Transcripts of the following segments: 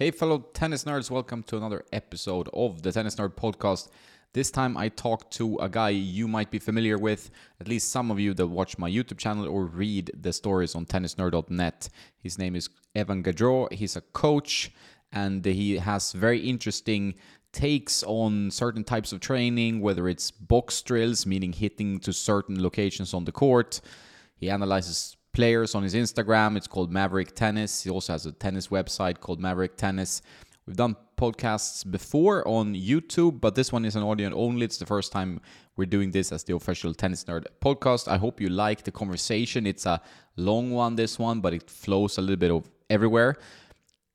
Hey, fellow tennis nerds, welcome to another episode of the Tennis Nerd Podcast. This time I talk to a guy you might be familiar with, at least some of you that watch my YouTube channel or read the stories on tennisnerd.net. His name is Evan Gaudreau. He's a coach and he has very interesting takes on certain types of training, whether it's box drills, meaning hitting to certain locations on the court. He analyzes players on his Instagram. It's called Maverick Tennis. He also has a tennis website called Maverick Tennis. We've done podcasts before on YouTube, but this one is an audio only. It's the first time we're doing this as the official Tennis Nerd podcast. I hope you like the conversation. It's a long one, this one, but it flows a little bit of everywhere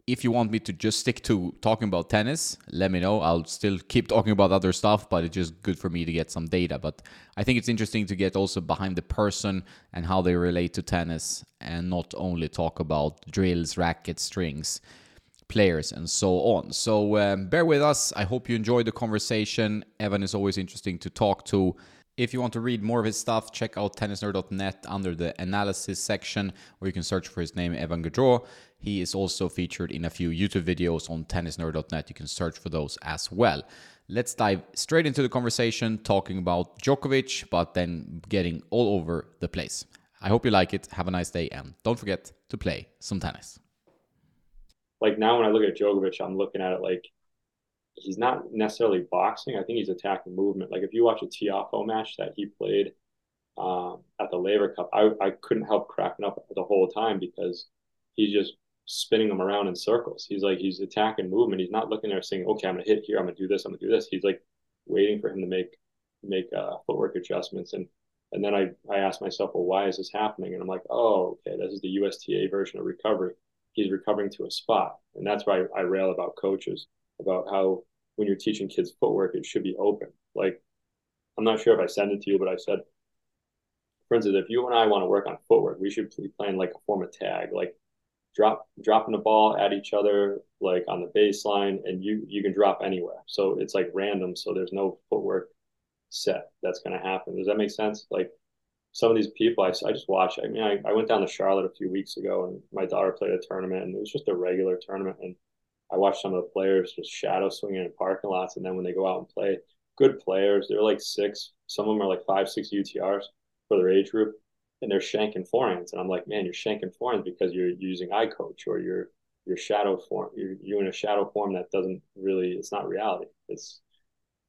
if you want me to just stick to talking about tennis, let me know. I'll still keep talking about other stuff, but it's just good for me to get some data. But I think it's interesting to get also behind the person and how they relate to tennis and not only talk about drills, rackets, strings, players, and so on. So um, bear with us. I hope you enjoyed the conversation. Evan is always interesting to talk to. If you want to read more of his stuff, check out tennisnerd.net under the analysis section, or you can search for his name, Evan Gaudreau. He is also featured in a few YouTube videos on tennisnerd.net. You can search for those as well. Let's dive straight into the conversation talking about Djokovic, but then getting all over the place. I hope you like it. Have a nice day, and don't forget to play some tennis. Like now, when I look at Djokovic, I'm looking at it like he's not necessarily boxing. I think he's attacking movement. Like if you watch a Tiafoe match that he played um, at the Laver Cup, I, I couldn't help cracking up the whole time because he's just spinning them around in circles. He's like he's attacking movement. He's not looking there saying, "Okay, I'm gonna hit here. I'm gonna do this. I'm gonna do this." He's like waiting for him to make make uh, footwork adjustments. And and then I I asked myself, well, why is this happening? And I'm like, oh, okay, this is the USTA version of recovery. He's recovering to a spot, and that's why I, I rail about coaches about how when you're teaching kids footwork, it should be open. Like I'm not sure if I sent it to you, but I said, for instance, if you and I want to work on footwork, we should be playing like a form of tag, like drop dropping the ball at each other like on the baseline and you you can drop anywhere. So it's like random so there's no footwork set that's going to happen. Does that make sense? Like some of these people I, I just watch i mean I, I went down to charlotte a few weeks ago and my daughter played a tournament and it was just a regular tournament and i watched some of the players just shadow swinging in parking lots and then when they go out and play good players they're like six some of them are like five six utrs for their age group and they're shanking forehands. And I'm like, man, you're shanking forehands because you're using iCoach or you're you're shadow form. You're you're in a shadow form that doesn't really. It's not reality. It's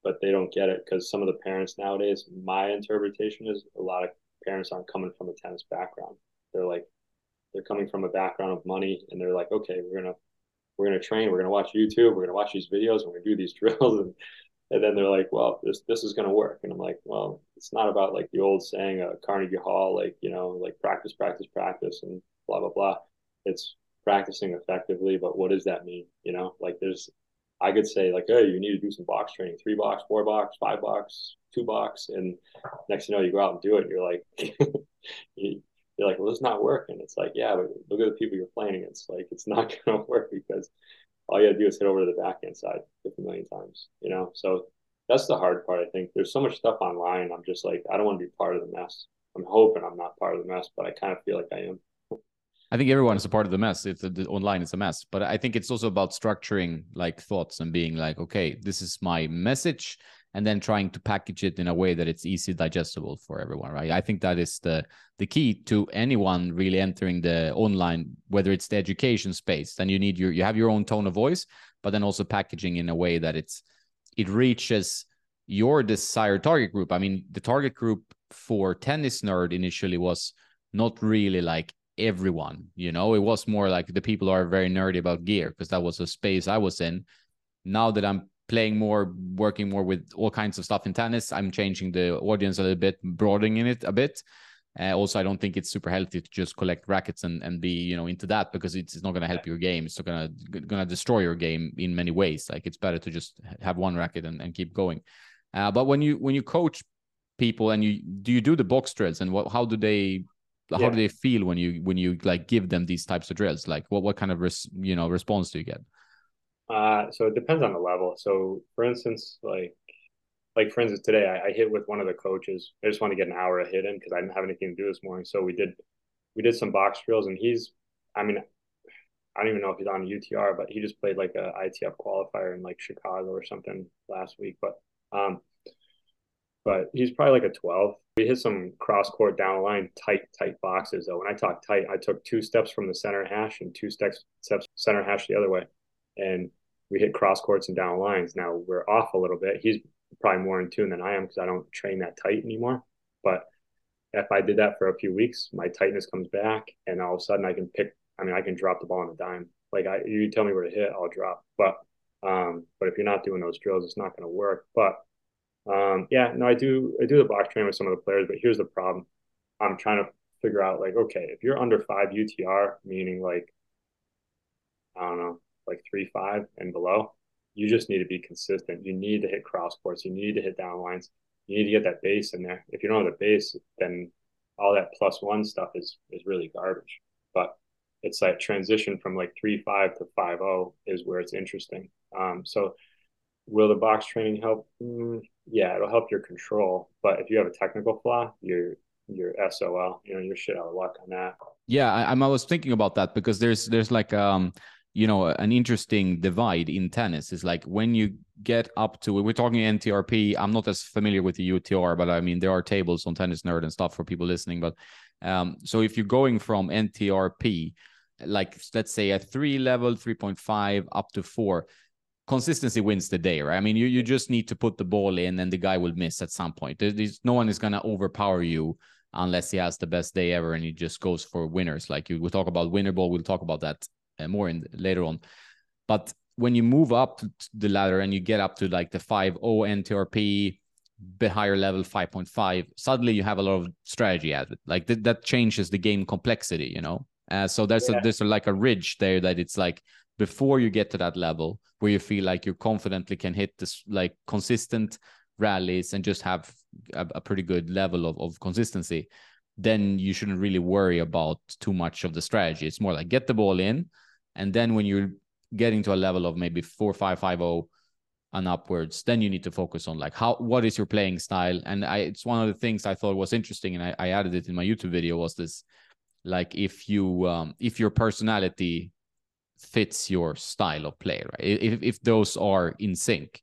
but they don't get it because some of the parents nowadays. My interpretation is a lot of parents aren't coming from a tennis background. They're like they're coming from a background of money and they're like, okay, we're gonna we're gonna train. We're gonna watch YouTube. We're gonna watch these videos. We're gonna do these drills and and then they're like, well, this this is going to work. And I'm like, well, it's not about like the old saying, uh, Carnegie Hall, like you know, like practice, practice, practice, and blah blah blah. It's practicing effectively, but what does that mean? You know, like there's, I could say like, hey, you need to do some box training, three box, four box, five box, two box, and next you know, you go out and do it. And you're like, you're like, well, it's not working. It's like, yeah, but look at the people you're playing against. Like, it's not going to work because all you got to do is hit over to the backhand side 50 million times, you know? So that's the hard part. I think there's so much stuff online. I'm just like, I don't want to be part of the mess. I'm hoping I'm not part of the mess, but I kind of feel like I am. I think everyone is a part of the mess. It's a, online it's a mess, but I think it's also about structuring like thoughts and being like, okay, this is my message and then trying to package it in a way that it's easy digestible for everyone right? I think that is the the key to anyone really entering the online whether it's the education space then you need your you have your own tone of voice but then also packaging in a way that it's it reaches your desired target group. I mean the target group for tennis nerd initially was not really like everyone you know? It was more like the people are very nerdy about gear because that was a space i was in. Now that i'm playing more, working more with all kinds of stuff in tennis. I'm changing the audience a little bit, broadening it a bit. Uh, also, I don't think it's super healthy to just collect rackets and, and be you know into that because it's, it's not going to help your game. It's going to going to destroy your game in many ways. Like it's better to just have one racket and, and keep going. Uh, but when you when you coach people and you do you do the box drills and what how do they how yeah. do they feel when you when you like give them these types of drills? Like what what kind of res, you know response do you get? Uh, so it depends on the level. So for instance, like like for instance today, I, I hit with one of the coaches. I just want to get an hour of hit in because I didn't have anything to do this morning. So we did we did some box drills, and he's, I mean, I don't even know if he's on UTR, but he just played like a ITF qualifier in like Chicago or something last week. But um, but he's probably like a 12. We hit some cross court down line, tight, tight boxes though. When I talk tight, I took two steps from the center hash and two steps steps center hash the other way. And we hit cross courts and down lines. Now we're off a little bit. He's probably more in tune than I am because I don't train that tight anymore. But if I did that for a few weeks, my tightness comes back and all of a sudden I can pick I mean I can drop the ball on a dime. Like I you tell me where to hit, I'll drop. But um but if you're not doing those drills, it's not gonna work. But um, yeah, no, I do. I do the box training with some of the players, but here's the problem: I'm trying to figure out like, okay, if you're under five UTR, meaning like, I don't know, like three five and below, you just need to be consistent. You need to hit cross courts. You need to hit down lines. You need to get that base in there. If you don't have the base, then all that plus one stuff is is really garbage. But it's that transition from like three five to five zero oh is where it's interesting. Um, so will the box training help? Mm, yeah, it'll help your control. But if you have a technical flaw, you're you're SOL. You know, you're shit out of luck on that. Yeah, I, am I was thinking about that because there's there's like um you know an interesting divide in tennis is like when you get up to we're talking NTRP. I'm not as familiar with the UTR, but I mean there are tables on Tennis Nerd and stuff for people listening. But um, so if you're going from NTRP, like let's say a three level, 3.5 up to four, consistency wins the day, right? I mean, you you just need to put the ball in, and the guy will miss at some point. There's, no one is gonna overpower you unless he has the best day ever and he just goes for winners. Like you, talk about winner ball. We'll talk about that more in later on. But when you move up the ladder and you get up to like the 5 0 NTRP, the higher level 5.5, suddenly you have a lot of strategy added. Like th- that changes the game complexity, you know? Uh, so there's yeah. a, there's a, like a ridge there that it's like before you get to that level where you feel like you confidently can hit this like consistent rallies and just have a, a pretty good level of, of consistency then you shouldn't really worry about too much of the strategy it's more like get the ball in and then when you're getting to a level of maybe four five five oh and upwards then you need to focus on like how what is your playing style and i it's one of the things i thought was interesting and i, I added it in my youtube video was this like if you um if your personality fits your style of play, right? If if those are in sync.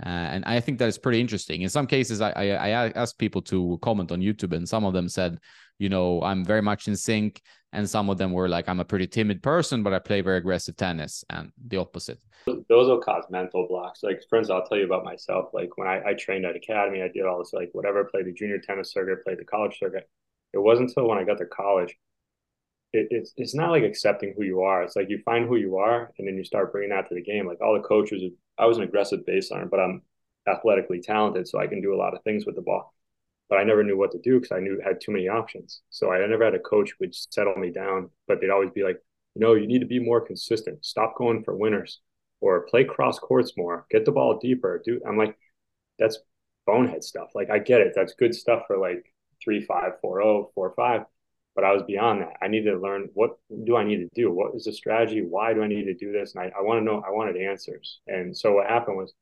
Uh, and I think that is pretty interesting. In some cases, I, I, I asked people to comment on YouTube, and some of them said, you know, I'm very much in sync, and some of them were like, I'm a pretty timid person, but I play very aggressive tennis, and the opposite. Those will cause mental blocks. Like, for instance, I'll tell you about myself. Like when I, I trained at academy, I did all this, like whatever. Played the junior tennis circuit, played the college circuit. It wasn't until when I got to college it, it's it's not like accepting who you are. It's like you find who you are, and then you start bringing that to the game. Like all the coaches, I was an aggressive baseline, but I'm athletically talented, so I can do a lot of things with the ball. But I never knew what to do because I knew I had too many options. So I never had a coach who would settle me down, but they'd always be like, "No, you need to be more consistent. Stop going for winners, or play cross courts more. Get the ball deeper." Do I'm like, that's bonehead stuff. Like I get it. That's good stuff for like three five four oh four five but I was beyond that. I needed to learn what do I need to do? What is the strategy? Why do I need to do this? And I, I want to know, I wanted answers. And so what happened was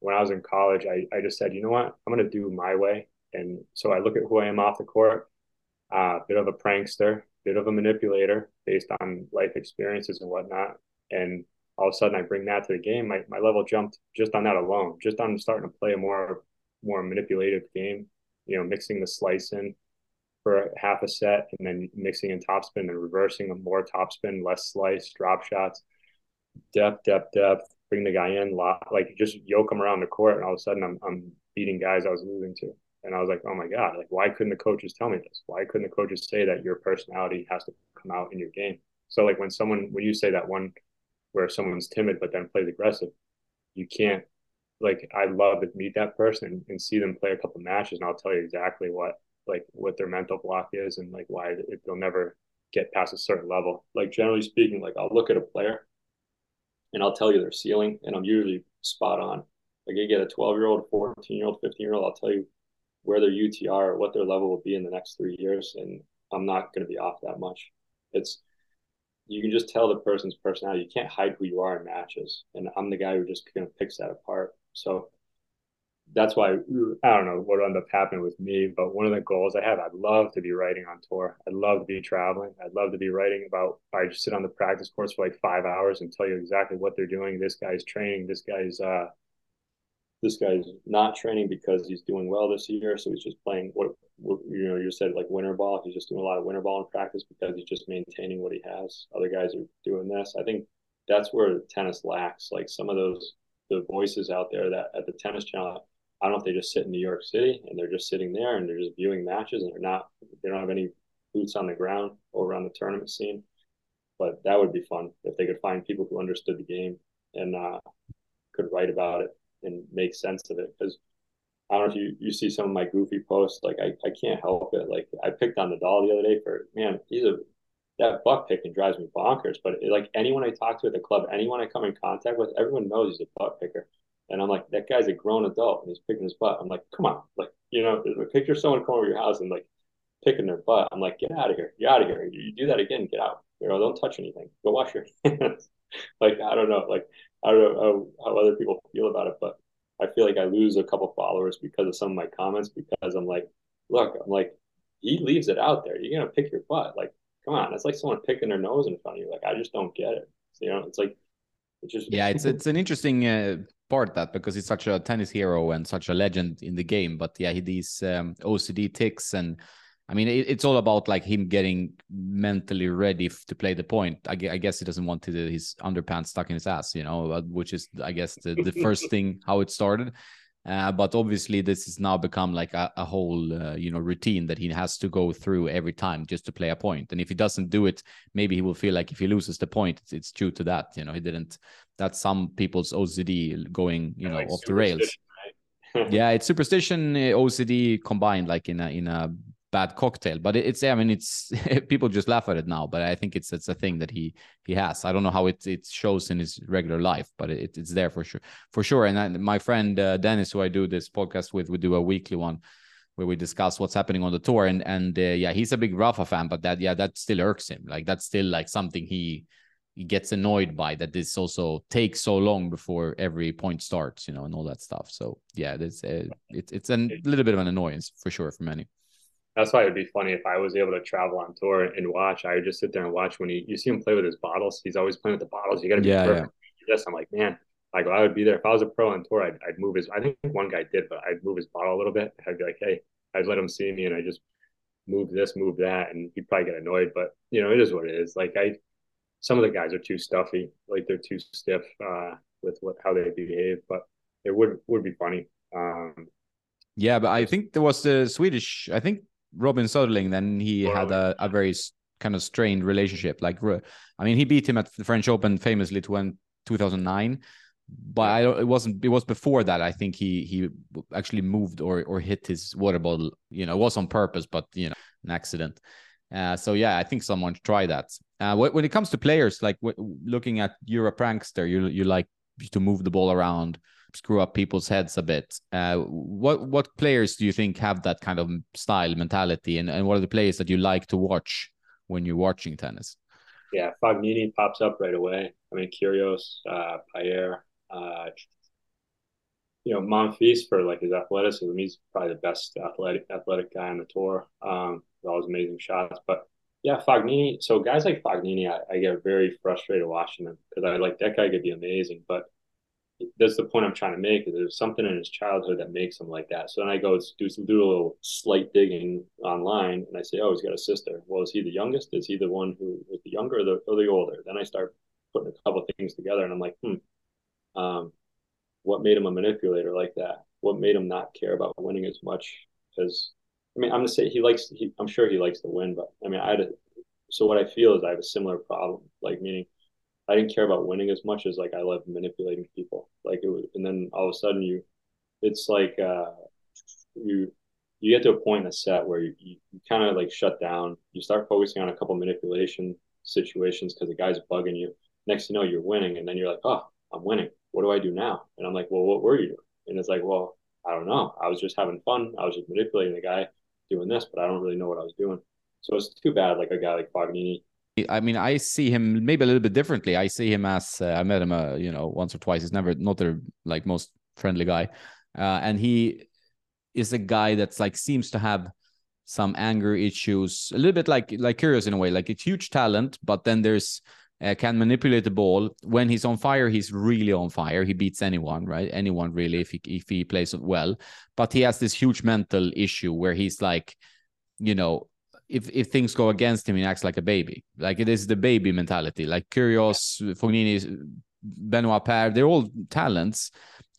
when I was in college, I, I just said, you know what, I'm going to do my way. And so I look at who I am off the court, a uh, bit of a prankster, bit of a manipulator based on life experiences and whatnot. And all of a sudden I bring that to the game. My, my level jumped just on that alone, just on starting to play a more, more manipulative game, you know, mixing the slice in, for half a set and then mixing in topspin and reversing a more topspin, less slice, drop shots, depth, depth, depth, bring the guy in, lot, like just yoke him around the court. And all of a sudden I'm, I'm beating guys I was losing to. And I was like, oh my God, like, why couldn't the coaches tell me this? Why couldn't the coaches say that your personality has to come out in your game? So, like, when someone, when you say that one where someone's timid but then plays aggressive, you can't, like, I love to meet that person and, see them play a couple matches, and I'll tell you exactly what like what their mental block is and like why they'll never get past a certain level. Like generally speaking, like I'll look at a player and I'll tell you their ceiling, and I'm usually spot on. Like I get a 12 year old, 14 year old, 15 year old, I'll tell you where their UTR what their level will be in the next three years, and I'm not going to be off that much. It's you can just tell the person's personality. You can't hide who you are in matches, and I'm the guy who just kind of picks that apart. So that's why I don't know what ended up happening with me, but one of the goals I have, I'd love to be writing on tour. I'd love to be traveling. I'd love to be writing about. I just sit on the practice course for like five hours and tell you exactly what they're doing. This guy's training. This guy's uh, this guy's not training because he's doing well this year, so he's just playing what, you know. You said like winter ball. He's just doing a lot of winter ball in practice because he's just maintaining what he has. Other guys are doing this. I think that's where tennis lacks. Like some of those the voices out there that at the tennis channel I don't know if they just sit in New York City and they're just sitting there and they're just viewing matches and they're not they don't have any boots on the ground or around the tournament scene. But that would be fun if they could find people who understood the game and uh, could write about it and make sense of it. Because I don't know if you, you see some of my goofy posts, like I, I can't help it. Like I picked on Nadal the other day for man, he's a that butt picking drives me bonkers. But it, like anyone I talk to at the club, anyone I come in contact with, everyone knows he's a butt picker. And I'm like, that guy's a grown adult and he's picking his butt. I'm like, come on, like, you know, picture someone coming over your house and like picking their butt. I'm like, get out of here, get out of here. You do that again, get out. You know, don't touch anything. Go wash your hands. like, I don't know, like, I don't know how, other people feel about it, but I feel like I lose a couple followers because of some of my comments because I'm like, look, I'm like, he leaves it out there. You're gonna pick your butt. Like, come on, it's like someone picking their nose in front of you. Like, I just don't get it. So, you know, it's like it's just yeah, it's it's an interesting uh, part that because he's such a tennis hero and such a legend in the game. But yeah, he these um, OCD ticks and I mean it, it's all about like him getting mentally ready to play the point. I, I guess he doesn't want to, his underpants stuck in his ass, you know, uh, which is I guess the, the first thing how it started. Uh, but obviously, this has now become like a, a whole, uh, you know, routine that he has to go through every time just to play a point. And if he doesn't do it, maybe he will feel like if he loses the point, it's, it's due to that. You know, he didn't. That's some people's OCD going, you know, like off the rails. Right? yeah, it's superstition, uh, OCD combined, like in a in a bad cocktail. But it's I mean it's people just laugh at it now, but I think it's it's a thing that he he has. I don't know how it it shows in his regular life, but it, it's there for sure for sure. And I, my friend uh, Dennis, who I do this podcast with, we do a weekly one where we discuss what's happening on the tour. And and uh, yeah, he's a big Rafa fan, but that yeah that still irks him. Like that's still like something he he gets annoyed by that this also takes so long before every point starts, you know, and all that stuff. So yeah, it's uh, it's it's a little bit of an annoyance for sure for many that's why it'd be funny if I was able to travel on tour and watch. I would just sit there and watch when he you see him play with his bottles. He's always playing with the bottles. You got to be yeah, perfect. Yeah. Yes, I'm like, man, like I would be there if I was a pro on tour. I'd, I'd move his. I think one guy did, but I'd move his bottle a little bit. I'd be like, hey, I'd let him see me, and I just move this, move that, and he'd probably get annoyed. But you know, it is what it is. Like I, some of the guys are too stuffy, like they're too stiff uh, with what how they behave. But it would would be funny. Um, yeah, but I think there was the Swedish. I think Robin Soderling, then he had a, a very kind of strained relationship. Like, I mean, he beat him at the French Open famously to 2009, but I it wasn't. It was before that. I think he he actually moved or or hit his water bottle. You know, it was on purpose, but you know, an accident. Uh, so yeah, I think someone should try that. Uh, when it comes to players, like looking at you're a prankster, you you like to move the ball around screw up people's heads a bit. Uh, what what players do you think have that kind of style mentality, and, and what are the players that you like to watch when you're watching tennis? Yeah, Fognini pops up right away. I mean, Kyrgios, uh, Paire, uh, you know, Monfils for like his athleticism. He's probably the best athletic athletic guy on the tour. Um, with all his amazing shots, but yeah, Fognini. So guys like Fognini, I, I get very frustrated watching them because I like that guy could be amazing, but that's the point I'm trying to make. Is there's something in his childhood that makes him like that. So then I go do some do a little slight digging online, and I say, oh, he's got a sister. Well, is he the youngest? Is he the one who was the younger or the, or the older? Then I start putting a couple things together, and I'm like, hmm, um, what made him a manipulator like that? What made him not care about winning as much? Because I mean, I'm gonna say he likes. He, I'm sure he likes to win, but I mean, I had a, so what I feel is I have a similar problem, like meaning I didn't care about winning as much as like I love manipulating people. Like it was, and then all of a sudden you, it's like uh, you you get to a point in a set where you, you, you kind of like shut down. You start focusing on a couple manipulation situations because the guy's bugging you. Next you know, you're winning, and then you're like, oh, I'm winning. What do I do now? And I'm like, well, what were you doing? And it's like, well, I don't know. I was just having fun. I was just manipulating the guy doing this, but I don't really know what I was doing. So it's too bad. Like a guy like Fognini I mean, I see him maybe a little bit differently. I see him as uh, I met him, uh, you know, once or twice. He's never not the like most friendly guy, uh, and he is a guy that's like seems to have some anger issues, a little bit like like Kyrgios in a way. Like it's huge talent, but then there's uh, can manipulate the ball. When he's on fire, he's really on fire. He beats anyone, right? Anyone really, if he if he plays well. But he has this huge mental issue where he's like, you know, if if things go against him, he acts like a baby. Like it is the baby mentality. Like Kyrgios, Fognini, Benoit Paire, they're all talents,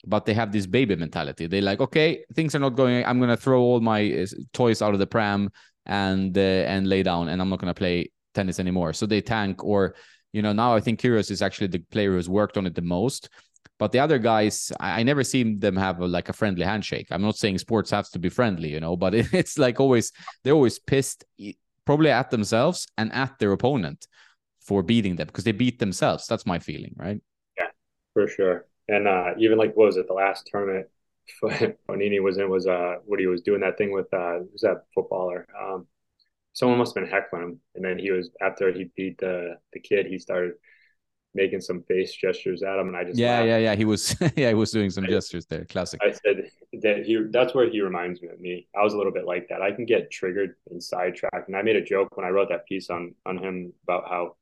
but they have this baby mentality. They're like, okay, things are not going. I'm gonna throw all my uh, toys out of the pram and uh, and lay down, and I'm not gonna play tennis anymore. So they tank, or you know, now I think Kyrgios is actually the player who's worked on it the most. But the other guys, I, never see them have a, like a friendly handshake. I'm not saying sports has to be friendly, you know, but it, it's like always they're always pissed, probably at themselves and at their opponent for beating them because they beat themselves. That's my feeling, right? Yeah, for sure. And uh, even like what was it the last tournament Fognini was in was uh what he was doing that thing with uh who's that footballer um someone must have been heckling him and then he was after he beat the the kid he started making some face gestures at him and I just yeah laughed. yeah yeah he was yeah he was doing some I, gestures there classic I said that he that's where he reminds me of me I was a little bit like that I can get triggered and sidetracked and I made a joke when I wrote that piece on on him about how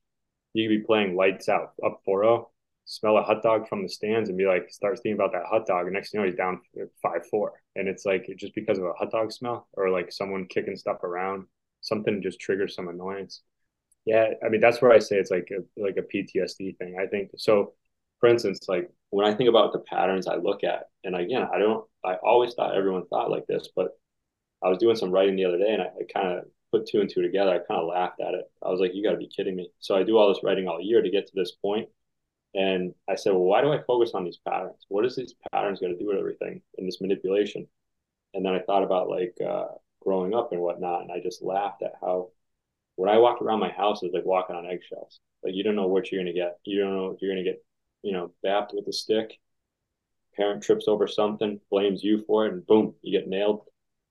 you could be playing lights out up 4-0 smell a hot dog from the stands and be like, start thinking about that hot dog. And next thing you know, he's down five, four. And it's like, just because of a hot dog smell or like someone kicking stuff around, something just triggers some annoyance. Yeah. I mean, that's where I say it's like a, like a PTSD thing. I think so. For instance, like when I think about the patterns I look at, and again, I don't, I always thought everyone thought like this, but I was doing some writing the other day and I, I kind of put two and two together. I kind of laughed at it. I was like, you got to be kidding me. So I do all this writing all year to get to this point and I said, well, why do I focus on these patterns? What is these patterns going to do with everything in this manipulation? And then I thought about like uh, growing up and whatnot, and I just laughed at how when I walked around my house, it was like walking on eggshells. Like you don't know what you're going to get. You don't know if you're going to get, you know, bapped with a stick. Parent trips over something, blames you for it, and boom, you get nailed,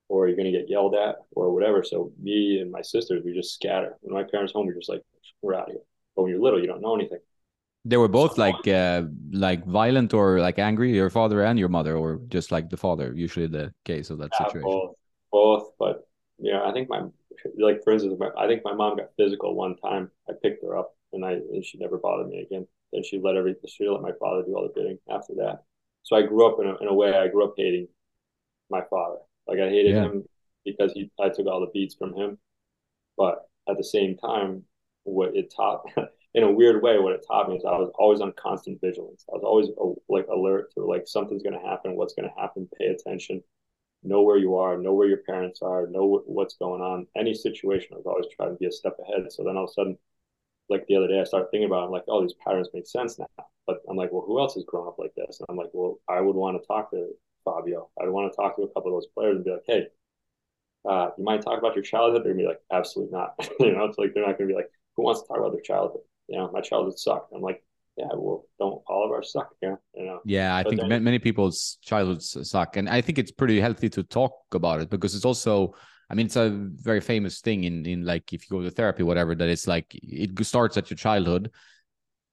or you're going to get yelled at, or whatever. So me and my sisters, we just scatter. When my parents home, we're just like, we're out of here. But when you're little, you don't know anything. They were both like uh, like violent or like angry, your father and your mother, or just like the father. Usually the case of that yeah, situation. Both, both. But yeah, I think my like for instance, my, I think my mom got physical one time. I picked her up, and I and she never bothered me again. Then she let every she let my father do all the bidding after that. So I grew up in a, in a way. I grew up hating my father. Like I hated yeah. him because he I took all the beats from him. But at the same time, what it taught in a weird way, what it taught me is I was always on constant vigilance. I was always uh, like alert to like something's going to happen, what's going to happen, pay attention, know where you are, know where your parents are, know what's going on. Any situation, I was always trying to be a step ahead. So then all of a sudden, like the other day, I started thinking about, it, I'm like, oh, these patterns make sense now. But I'm like, well, who else has grown up like this? And I'm like, well, I would want to talk to Fabio. I'd want to talk to a couple of those players and be like, hey, uh, you might talk about your childhood? They're gonna be like, absolutely not. you know, it's like they're not gonna be like, who wants to talk about their childhood? you know, my childhood sucked. I'm like, yeah, well, don't all of our suck? Yeah, you know. Yeah, I but think then, many people's childhoods suck, and I think it's pretty healthy to talk about it because it's also, I mean, it's a very famous thing in in like if you go to therapy, whatever, that it's like it starts at your childhood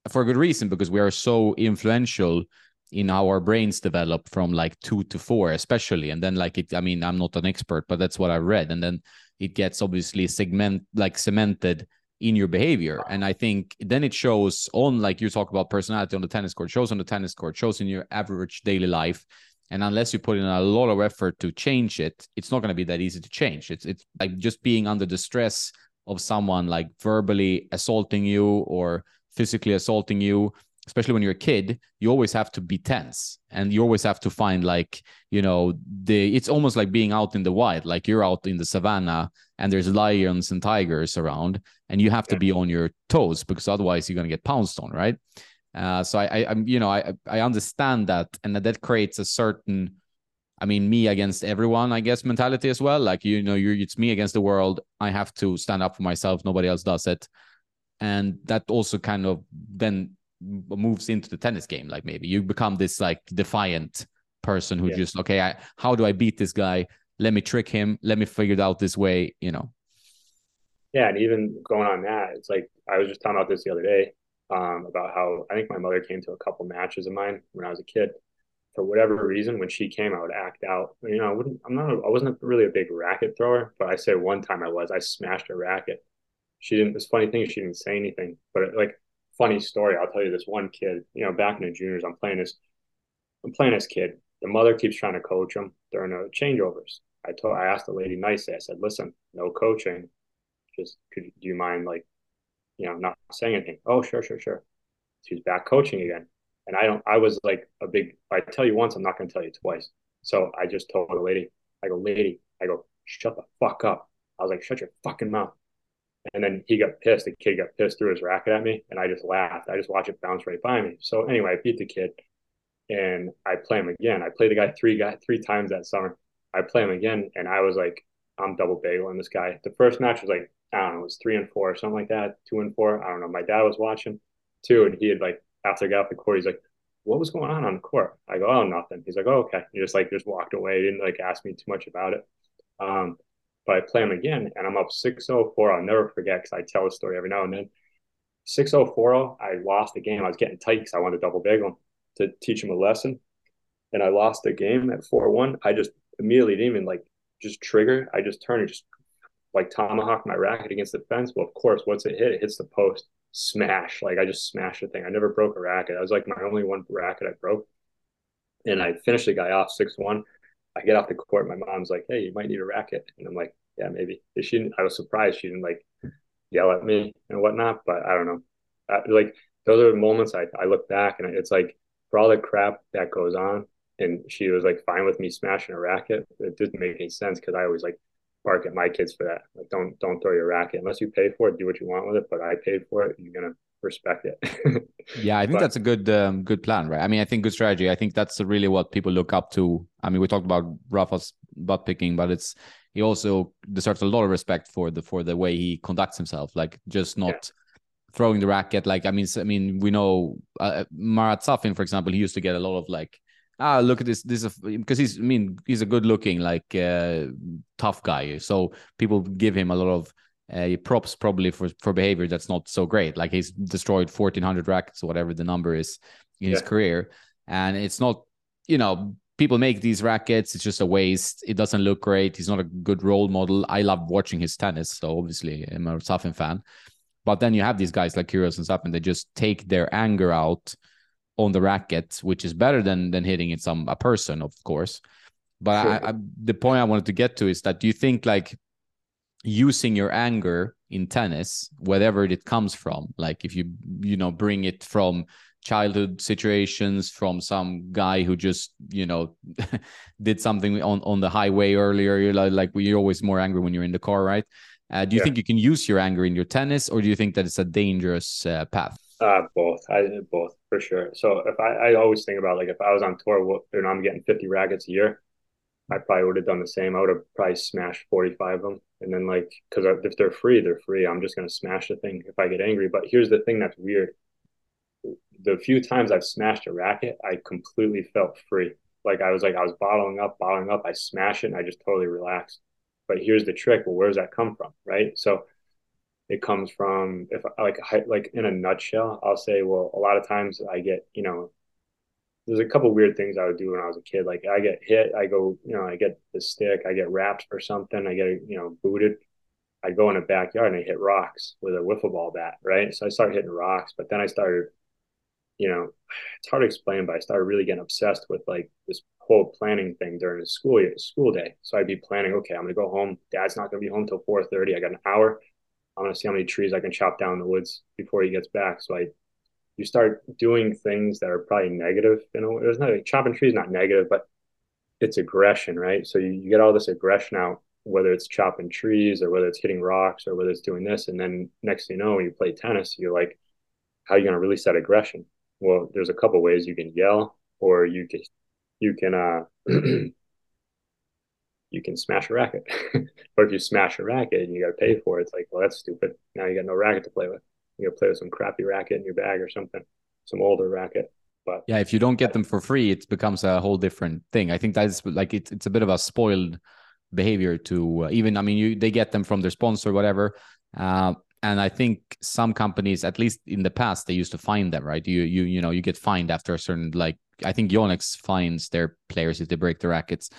for a good reason because we are so influential in how our brains develop from like two to four, especially, and then like it. I mean, I'm not an expert, but that's what I read, and then it gets obviously segment like cemented in your behavior. And I think then it shows on, like you talk about personality on the tennis court, shows on the tennis court, shows in your average daily life. And unless you put in a lot of effort to change it, it's not going to be that easy to change. It's it's like just being under the stress of someone like verbally assaulting you or physically assaulting you especially when you're a kid you always have to be tense and you always have to find like you know the it's almost like being out in the wild like you're out in the savannah and there's lions and tigers around and you have to be on your toes because otherwise you're going to get pounced on right uh, so I, I i'm you know i i understand that and that, that creates a certain I mean, me against everyone, I guess, mentality as well. Like, you know, you're, it's me against the world. I have to stand up for myself. Nobody else does it. And that also kind of then moves into the tennis game like maybe you become this like defiant person who yeah. just okay I, how do i beat this guy let me trick him let me figure it out this way you know yeah and even going on that it's like i was just talking about this the other day um, about how i think my mother came to a couple matches of mine when i was a kid for whatever reason, when she came, I would act out. You know, I wouldn't. I'm not. I wasn't really a big racket thrower, but I say one time I was. I smashed a racket. She didn't. This funny thing, she didn't say anything. But it, like, funny story. I'll tell you this one kid. You know, back in the juniors, I'm playing this. I'm playing this kid. The mother keeps trying to coach him during the changeovers. I told. I asked the lady nicely. I said, "Listen, no coaching. Just could do you mind like, you know, not saying anything? Oh, sure, sure, sure." She's back coaching again. And I don't, I was like a big, I tell you once, I'm not going to tell you twice. So I just told the lady, I go, lady, I go, shut the fuck up. I was like, shut your fucking mouth. And then he got pissed. The kid got pissed, threw his racket at me, and I just laughed. I just watched it bounce right by me. So anyway, I beat the kid, and I play him again. I played the guy three guy three times that summer. I play him again, and I was like, I'm double bageling this guy. The first match was like, I don't know, it was three and four or something like that, two and four. I don't know. My dad was watching too, and he had like after I got off the court, he's like, what was going on on the court? I go, oh, nothing. He's like, oh, okay. He just like just walked away. He didn't like ask me too much about it. Um, but I play him again, and I'm up 6-0-4. I'll never forget because I tell the story every now and then. 6-0-4. I lost the game. I was getting tight because I wanted to double bagel to teach him a lesson, and I lost the game at 4-1. I just immediately didn't even like just trigger. I just turned and just like tomahawk my racket against the fence. Well, of course, once it hit, it hits the post smash. Like I just smashed the thing. I never broke a racket. I was like my only one racket I broke. And I finished the guy off 6 1. I get off the court. My mom's like, hey, you might need a racket. And I'm like, yeah, maybe. She didn't, I was surprised she didn't like yell at me and whatnot, but I don't know. I, like those are the moments I, I look back and it's like for all the crap that goes on. And she was like fine with me smashing a racket. It didn't make any sense because I always like bark at my kids for that. Like, don't don't throw your racket unless you pay for it. Do what you want with it, but I paid for it. You're gonna respect it. yeah, I think but, that's a good um, good plan, right? I mean, I think good strategy. I think that's really what people look up to. I mean, we talked about Rafa's butt picking, but it's he also deserves a lot of respect for the for the way he conducts himself. Like just not. Yeah. Throwing the racket, like I mean, I mean, we know uh, Marat Safin, for example, he used to get a lot of like ah look at this this is because he's i mean he's a good looking like uh, tough guy. So people give him a lot of uh, props probably for for behavior that's not so great. Like he's destroyed 1400 rackets whatever the number is in yeah. his career. And it's not you know people make these rackets. It's just a waste. It doesn't look great. He's not a good role model. I love watching his tennis so obviously i'm a Safin fan but then you have these guys like Kyrgios and stuff, and they just take their anger out on the racket, which is better than than hitting it some a person, of course. But sure. I, I, the point I wanted to get to is that do you think like using your anger in tennis, whatever it comes from, like if you you know bring it from childhood situations from some guy who just you know did something on on the highway earlier you're like, like you're always more angry when you're in the car right uh, do you yeah. think you can use your anger in your tennis or do you think that it's a dangerous uh, path uh, both. I both for sure. So if I, I always think about like if I was on tour and I'm getting 50 rackets a year, I probably would have done the same. I would have probably smashed 45 of them. And then like, cause if they're free, they're free. I'm just going to smash the thing if I get angry. But here's the thing that's weird. The few times I've smashed a racket, I completely felt free. Like I was like, I was bottling up, bottling up. I smash it and I just totally relaxed. But here's the trick. Well, where does that come from? Right. So it comes from if like like in a nutshell i'll say well a lot of times i get you know there's a couple weird things i would do when i was a kid like i get hit i go you know i get the stick i get wrapped or something i get you know booted i go in the backyard and i hit rocks with a wiffle ball bat right so i started hitting rocks but then i started you know it's hard to explain but i started really getting obsessed with like this whole planning thing during the school year, school day so i'd be planning okay i'm gonna go home dad's not gonna be home till 4.30 i got an hour I'm gonna see how many trees I can chop down in the woods before he gets back. So I, you start doing things that are probably negative. You know, there's not chopping trees, not negative, but it's aggression, right? So you, you get all this aggression out, whether it's chopping trees or whether it's hitting rocks or whether it's doing this, and then next thing you know, when you play tennis, you're like, how are you gonna release that aggression? Well, there's a couple ways you can yell, or you can you can uh you can smash a racket. but if you smash a racket and you got to pay for it, it's like, well, that's stupid. Now you got no racket to play with. You got to play with some crappy racket in your bag or something, some older racket. But yeah, if you don't get them for free, it becomes a whole different thing. I think that's like it's it's a bit of a spoiled behavior to uh, even. I mean, you they get them from their sponsor, whatever. Uh, and I think some companies, at least in the past, they used to find them, right? You you you know you get fined after a certain like I think Yonex finds their players if they break the rackets.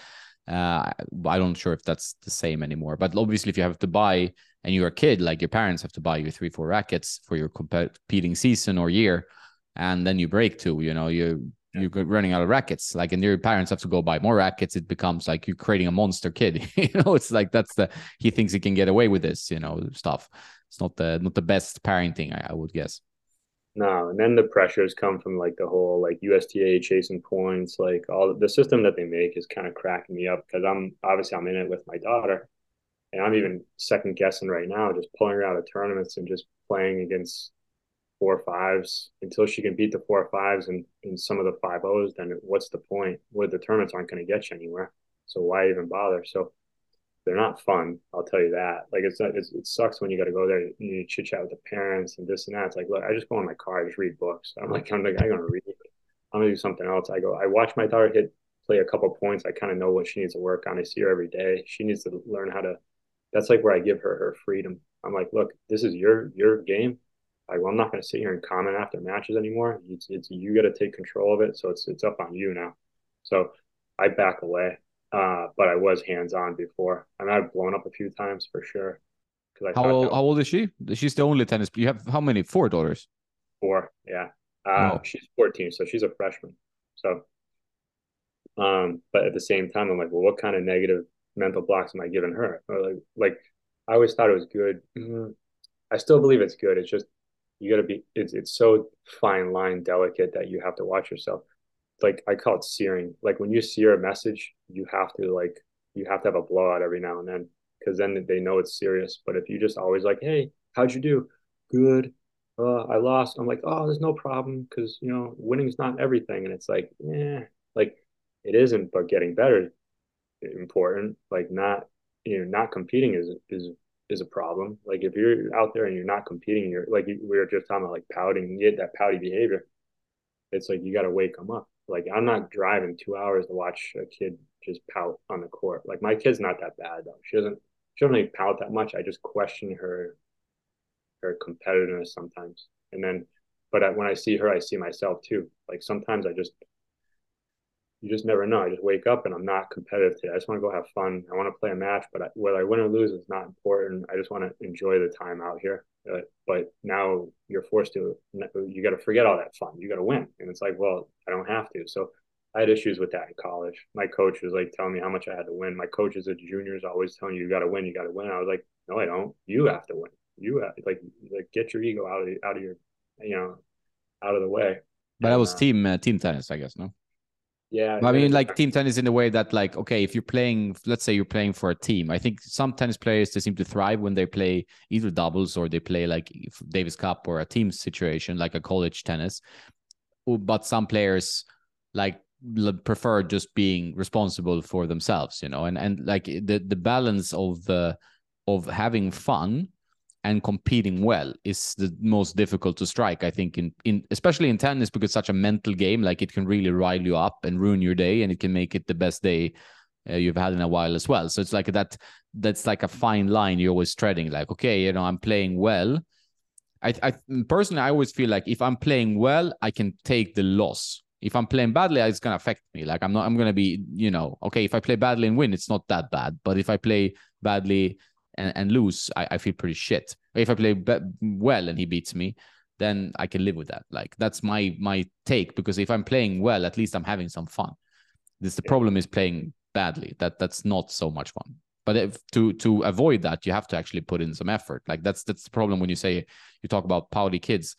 Uh, I don't sure if that's the same anymore. But obviously, if you have to buy and you're a kid, like your parents have to buy you three, four rackets for your competing season or year, and then you break two, you know, you you're running out of rackets. Like, and your parents have to go buy more rackets. It becomes like you're creating a monster kid. you know, it's like that's the he thinks he can get away with this, you know, stuff. It's not the not the best parenting, I, I would guess. No, and then the pressures come from like the whole like USTA chasing points, like all the system that they make is kind of cracking me up because I'm obviously I'm in it with my daughter, and I'm even second guessing right now, just pulling her out of tournaments and just playing against four fives until she can beat the four fives and, and some of the five O's. Then what's the point? Where the tournaments aren't going to get you anywhere, so why even bother? So they're not fun. I'll tell you that. Like it's, it's it sucks when you got to go there. And you chit chat with the parents and this and that. It's like, look, I just go in my car, I just read books. I'm like, I'm like, I'm gonna read. I'm gonna do something else. I go, I watch my daughter hit play a couple points. I kind of know what she needs to work on. I see her every day. She needs to learn how to. That's like where I give her her freedom. I'm like, look, this is your your game. I, well, I'm not to sit here and comment after matches anymore. It's, it's you got to take control of it. So it's it's up on you now. So I back away. Uh, but I was hands on before, and I've blown up a few times for sure. I how old? How old is she? She's the only tennis. You have how many? Four daughters. Four. Yeah. Uh. She's fourteen, so she's a freshman. So, um, but at the same time, I'm like, well, what kind of negative mental blocks am I giving her? Or like, like I always thought it was good. Mm-hmm. I still believe it's good. It's just you got to be. It's it's so fine line, delicate that you have to watch yourself like I call it searing. Like when you sear a message, you have to like you have to have a blowout every now and then because then they know it's serious. But if you just always like, hey, how'd you do? Good. Uh, I lost. I'm like, oh, there's no problem because you know winning's not everything, and it's like, yeah, like it isn't, but getting better is important. Like not you know not competing is is is a problem. Like if you're out there and you're not competing, you're like we were just talking about like pouting, you get that pouty behavior. It's like you got to wake them up. Like I'm not driving two hours to watch a kid just pout on the court. Like my kid's not that bad though. She doesn't she doesn't really pout that much. I just question her her competitiveness sometimes. And then but when I see her, I see myself too. Like sometimes I just you just never know. I just wake up and I'm not competitive today. I just want to go have fun. I want to play a match, but I, whether I win or lose is not important. I just want to enjoy the time out here. Uh, but now you're forced to, you got to forget all that fun. You got to win. And it's like, well, I don't have to. So I had issues with that in college. My coach was like telling me how much I had to win. My coaches at juniors always telling you, you got to win, you got to win. I was like, no, I don't. You have to win. You have like, like get your ego out of, out of your, you know, out of the way. But that was uh, team uh, team tennis, I guess, no? Yeah. I mean, like team tennis in a way that, like, okay, if you're playing, let's say you're playing for a team, I think some tennis players they seem to thrive when they play either doubles or they play like Davis Cup or a team situation, like a college tennis. But some players like prefer just being responsible for themselves, you know, and and like the the balance of the of having fun and competing well is the most difficult to strike i think in, in especially in tennis because it's such a mental game like it can really rile you up and ruin your day and it can make it the best day uh, you've had in a while as well. So it's like that that's like a fine line you're always treading like okay you know i'm playing well. I, I personally i always feel like if i'm playing well i can take the loss. If i'm playing badly it's going to affect me. Like i'm not i'm going to be you know okay if i play badly and win it's not that bad. But if i play badly and, and lose, I, I feel pretty shit. If I play be- well and he beats me, then I can live with that. Like that's my my take because if I'm playing well, at least I'm having some fun. This the yeah. problem is playing badly. That that's not so much fun. But if, to to avoid that, you have to actually put in some effort. Like that's that's the problem when you say you talk about pouty kids.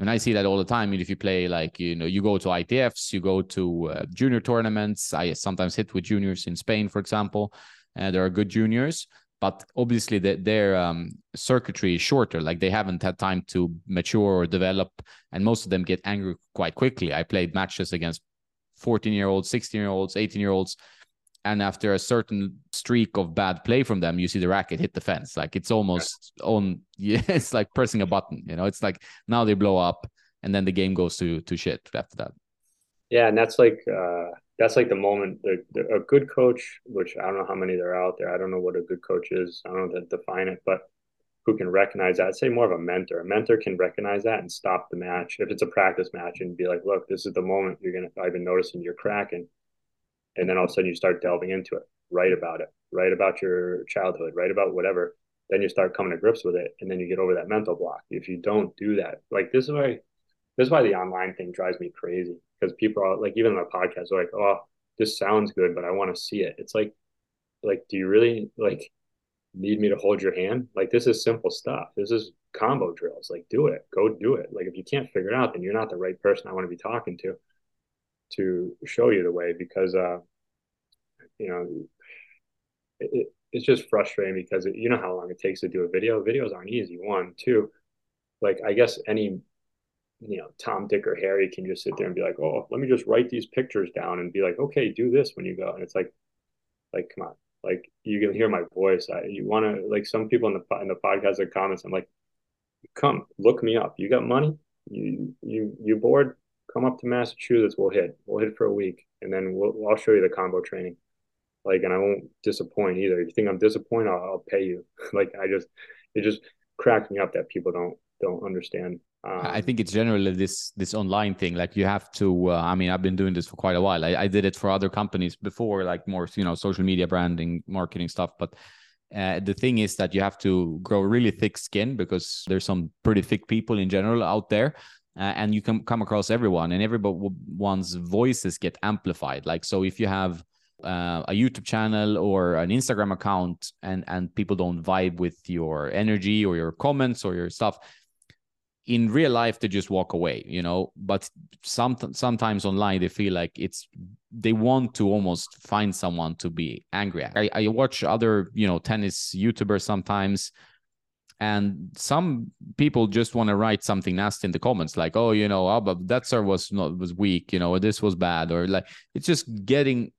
And I see that all the time. if you play like you know, you go to ITFs, you go to uh, junior tournaments. I sometimes hit with juniors in Spain, for example. And there are good juniors, but obviously the, their um, circuitry is shorter. Like they haven't had time to mature or develop and most of them get angry quite quickly. I played matches against 14 year olds 16 year olds 18 year olds and after a certain streak of bad play from them you see the racket hit the fence. Like it's almost on it's like pressing a button you know? It's like now they blow up and then the game goes to to shit after that. Yeah and that's like uh that's like the moment the, the, a good coach, which I don't know how many there are out there. I don't know what a good coach is. I don't know to define it, but who can recognize that. I'd say more of a mentor. A mentor can recognize that and stop the match if it's a practice match and be like, look, this is the moment you're gonna I've been noticing you're cracking. And then all of a sudden you start delving into it. Write about it. Write about your childhood. Write about whatever. Then you start coming to grips with it. And then you get over that mental block. If you don't do that, like this is why this is why the online thing drives me crazy. Because people are like even on the podcast, are like, oh, this sounds good, but I want to see it. It's like like, do you really like need me to hold your hand? Like, this is simple stuff. This is combo drills. Like, do it. Go do it. Like, if you can't figure it out, then you're not the right person I want to be talking to to show you the way because, uh, you know, it, it's just frustrating because it, you know how long it takes to do a video. Videos aren't easy. One, two, like, I guess any you know, Tom, Dick, or Harry can just sit there and be like, oh, let me just write these pictures down and be like, okay, do this when you go. And it's like, like, come on, like you can hear my voice. I, you want to like some people in the in the podcast or comments. I'm like, come look me up. You got money? You you you bored? Come up to Massachusetts. We'll hit. We'll hit for a week, and then we'll I'll show you the combo training. Like, and I won't disappoint either. If you think I'm disappointed, I'll, I'll pay you. like, I just it just cracks me up that people don't don't understand um, I think it's generally this this online thing. Like you have to. Uh, I mean, I've been doing this for quite a while. I, I, did it for other companies before, like more you know social media branding, marketing stuff. But uh, the thing is that you have to grow really thick skin because there's some pretty thick people in general out there. Uh, and you can come across everyone, and everyone's voices get amplified. Like so, if you have uh, a YouTube channel or an Instagram account, and and people don't vibe with your energy or your comments or your stuff, in real life they just walk away you know? But some sometimes online they feel like it's they want to almost find someone to be angry at. I, I watch other you know tennis youtubers sometimes and some people just want to write something nasty in the comments like oh you know oh, but that serve was not was weak you know this was bad or like it's just getting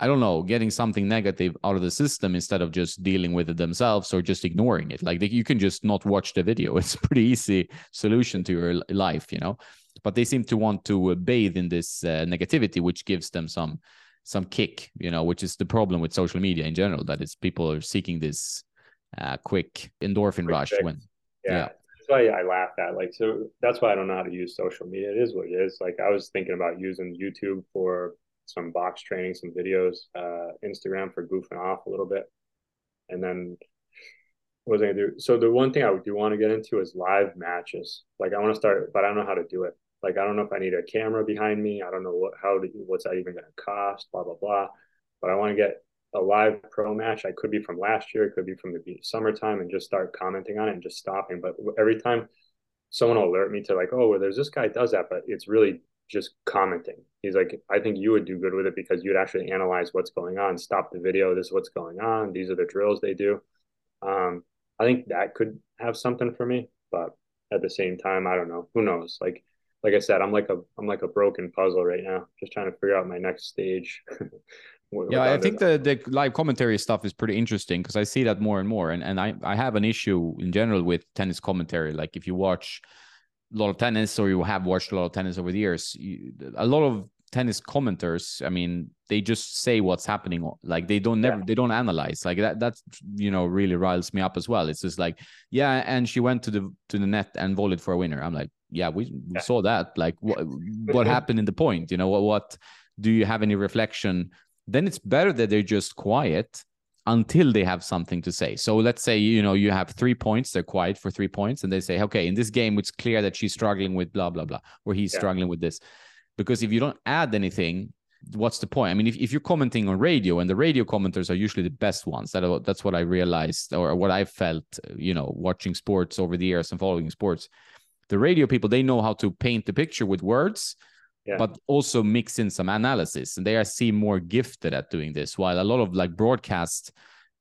I don't know, getting something negative out of the system instead of just dealing with it themselves or just ignoring it. Like they, you can just not watch the video. It's a pretty easy solution to your life, you know. But they seem to want to uh, bathe in this uh, negativity, which gives them some some kick, you know, which is the problem with social media in general. That it's people are seeking this uh, quick endorphin quick rush fix. when, yeah. yeah. That's why I laugh at like so. That's why I don't know how to use social media. It is what it is. Like I was thinking about using YouTube for some box training, some videos, uh, Instagram for goofing off a little bit. And then what was I gonna do? So the one thing I do want to get into is live matches. Like I want to start, but I don't know how to do it. Like I don't know if I need a camera behind me. I don't know what how to, what's that even to cost. Blah blah blah. But I want to get a live pro match. I could be from last year. It could be from the summertime, and just start commenting on it and just stopping. But every time someone will alert me to like, oh, well, there's this guy does that, but it's really just commenting. He's like, I think you would do good with it because you'd actually analyze what's going on, stop the video. This is what's going on. These are the drills they do. Um, I think that could have something for me, but at the same time, I don't know. Who knows? Like, like I said, I'm like a I'm like a broken puzzle right now, just trying to figure out my next stage. yeah, I think the the live commentary stuff is pretty interesting because I see that more and more, and and I I have an issue in general with tennis commentary. Like if you watch lot of tennis or you have watched a lot of tennis over the years you, a lot of tennis commenters i mean they just say what's happening like they don't never yeah. they don't analyze like that that's you know really riles me up as well. It's just like yeah and she went to the to the net and volleyed for a winner. I'm like yeah we, we yeah. saw that. Like what what happened in the point? You know what what do you have any reflection? Then it's better that they're just quiet until they have something to say. So let's say you know you have three points, they're quiet for three points, and they say, okay, in this game it's clear that she's struggling with blah blah blah, or he's yeah. struggling with this. Because if you don't add anything, what's the point? I mean, if, if you're commenting on radio, and the radio commenters are usually the best ones, that that's what I realized or what I felt, you know, watching sports over the years and following sports. The radio people, they know how to paint the picture with words yeah. but also mix in some analysis. And they are seem more gifted at doing this. While a lot of like broadcast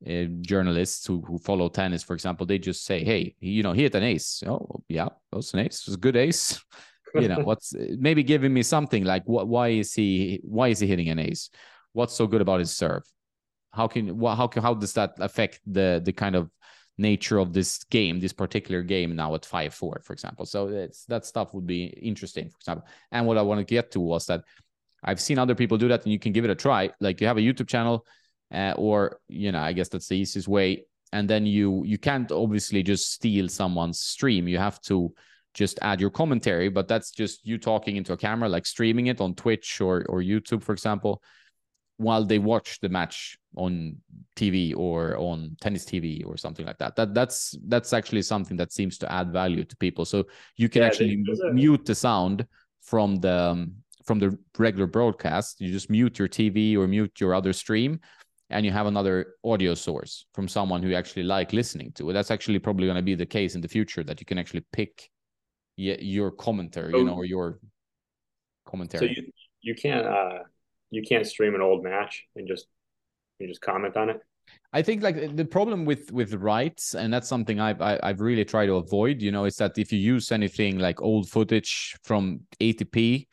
uh, journalists who, who follow tennis, for example, they just say, "Hey, you know, he hit an ace. Oh, yeah, that was an ace. It was a good ace." you know, what's maybe giving me something like what? Why is he? Why is he hitting an ace? What's so good about his serve? How can how can? how does that affect the the kind of nature of this game, this particular game now at 5 4, for example. So it's, that stuff would be interesting, for example. And what I want to get to was that I've seen other people do that and you can give it a try. Like you have a YouTube channel, uh, or, you know, I guess that's the easiest way. and then you you can't obviously just steal someone's stream. You have to just add your commentary, but that's just you talking into a camera, like streaming it on Twitch or or YouTube, for example, while they watch the match on TV or on tennis TV or something like that. That that's that's actually something that seems to add value to people. So you can yeah, actually mute the sound from the um, from the regular broadcast. You just mute your TV or mute your other stream, and you have another audio source from someone who you actually like listening to it. That's actually probably going to be the case in the future that you can actually pick your commentary, you know, or your commentary. So you you can't uh you can't stream an old match and just you just comment on it. I think like the problem with with rights, and that's something I've I, have i have really tried to avoid. You know, is that if you use anything like old footage from ATP,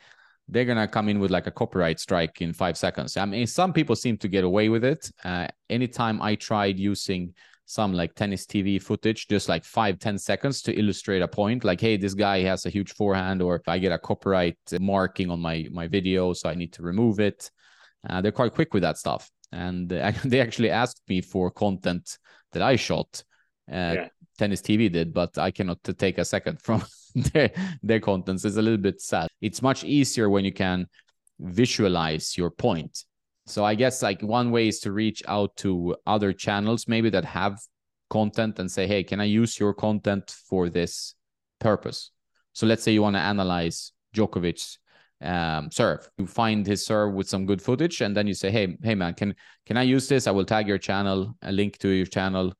they're gonna come in with like a copyright strike in five seconds. I mean, some people seem to get away with it. Uh, anytime I tried using some like tennis TV footage, just like five ten seconds to illustrate a point, like, hey, this guy has a huge forehand, or I get a copyright marking on my my video, so I need to remove it. Uh, they're quite quick with that stuff, and they actually asked me for content that I shot. Uh, yeah. Tennis TV did, but I cannot take a second from their their contents It's a little bit sad. It's much easier when you can visualize your point. So I guess like one way is to reach out to other channels maybe that have content and say, "Hey, can I use your content for this purpose?" So let's say you want to analyze Djokovic's um, serve. You find his serve with some good footage, and then you say, "Hey, hey man, can can I use this? I will tag your channel, a link to your channel,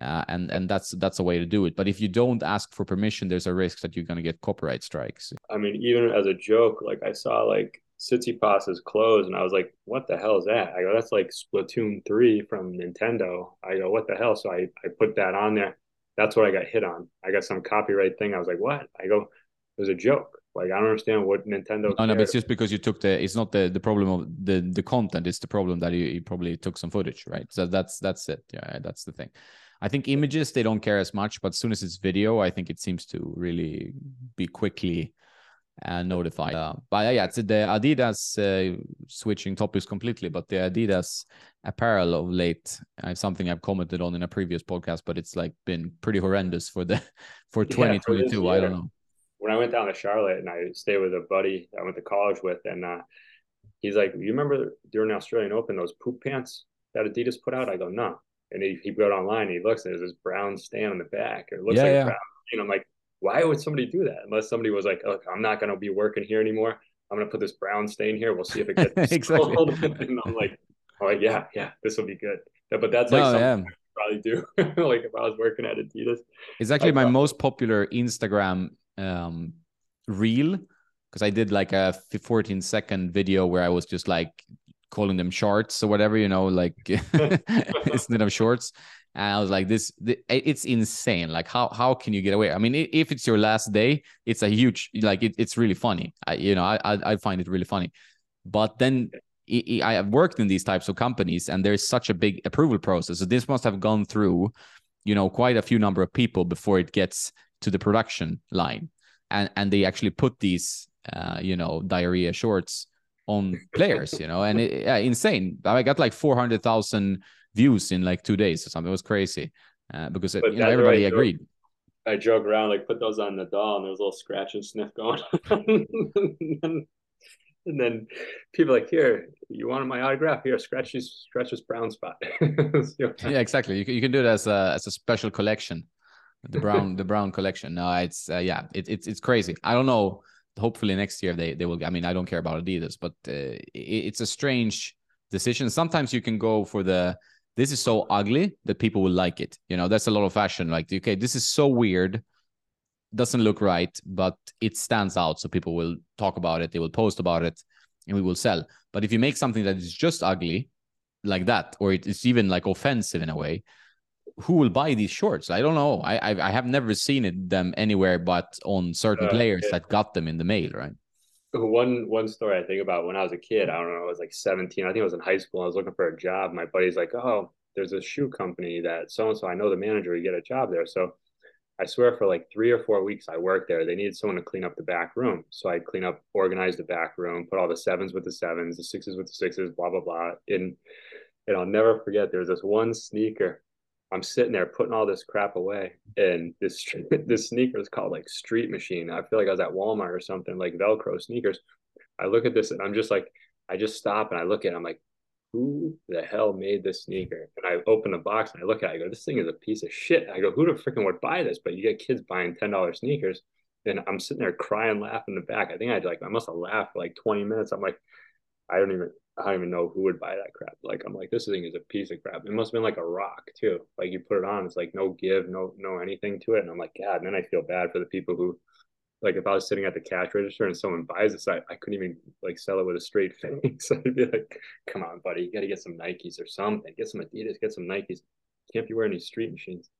uh, and and that's that's a way to do it. But if you don't ask for permission, there's a risk that you're to get copyright strikes. I mean, even as a joke, like I saw like Tsitsipas clothes, and I was like, "What the hell is that?" I go, "That's like Splatoon three from Nintendo." I go, "What the hell?" So I I put that on there. That's what I got hit on. I got some copyright thing. I was like, "What?" I go, "It was a joke." Like I don't understand what Nintendo. No, no, but it's just because you took the. It's not the the problem of the the content. It's the problem that you, you probably took some footage, right? So that's that's it. Yeah, that's the thing. I think images they don't care as much, but as soon as it's video, I think it seems to really be quickly uh, notified. Uh, but uh, yeah, it's the Adidas uh, switching topics completely, but the Adidas apparel of late, uh, something I've commented on in a previous podcast, but it's like been pretty horrendous for the for 2022. Yeah, I don't know. When I went down to Charlotte and I stayed with a buddy I went to college with, and uh, he's like, "You remember during the Australian Open those poop pants that Adidas put out?" I go, "No." and he, he got online he looks and there's this brown stain on the back it looks yeah, like yeah. brown and i'm like why would somebody do that unless somebody was like look i'm not going to be working here anymore i'm going to put this brown stain here we'll see if it gets exactly. and i'm like oh yeah yeah this will be good but that's like no, something yeah. Probably do like if i was working at adidas it's actually my most popular instagram um reel because i did like a 14 second video where i was just like calling them shorts or whatever, you know, like instead of shorts. And I was like, this, it's insane. Like, how how can you get away? I mean, if it's your last day, it's a huge, like, it, it's really funny. I, you know, I I find it really funny. But then I have worked in these types of companies, and there's such a big approval process. So this must have gone through, you know, quite a few number of people before it gets to the production line, and and they actually put these, uh, you know, diarrhea shorts on players, you know, and it, yeah, insane. I got like 400,000 views in like two days or something. It was crazy uh, because it, you know, everybody right, agreed. I joke around like put those on the doll, and there's a little scratch and sniff going and, then, and then people like here you wanted my autograph here scratch this scratch this brown spot yeah exactly you can, you can do it as a as a special collection the brown the brown collection no it's uh, yeah it, it's it's crazy I don't know hopefully next year they they will. I mean, I don't care about Adidas, but uh, it, it's a strange decision. Sometimes you can go for the this is so ugly that people will like it. You know, that's a lot of fashion. Like, okay, this is so weird, doesn't look right, but it stands out, so people will talk about it. They will post about it, and we will sell. But if you make something that is just ugly, like that, or it's even like offensive in a way, who will buy these shorts? I don't know. I I, I have never seen it, them anywhere but on certain uh, players yeah. that got them in the mail, right? One one story I think about when I was a kid, I don't know, I was like 17. I think I was in high school. I was looking for a job. My buddy's like, "Oh, there's a shoe company that so and so I know the manager. You get a job there." So I swear for like three or four weeks I worked there. They needed someone to clean up the back room. So I clean up, organize the back room, put all the sevens with the sevens, the sixes with the sixes, blah blah blah. And and I'll never forget there was this one sneaker I'm sitting there putting all this crap away, and this this sneaker is called like Street Machine. I feel like I was at Walmart or something, like Velcro sneakers. I look at this and I'm just like, I just stop and I look at it. I'm like, who the hell made this sneaker? And I open the box and I look at it. I go, this thing is a piece of shit. I go, who the freaking would buy this? But you get kids buying $10 sneakers. And I'm sitting there crying, laughing in the back. I think I like, I must have laughed for like 20 minutes. I'm like, I don't even, I don't even know who would buy that crap. Like, I'm like, this thing is a piece of crap. It must have been like a rock too. Like you put it on, it's like no give, no, no anything to it. And I'm like, God, and then I feel bad for the people who, like if I was sitting at the cash register and someone buys this, I, I couldn't even like sell it with a straight face. I'd be like, come on, buddy, you got to get some Nikes or something. Get some Adidas, get some Nikes. Can't be wearing these street machines.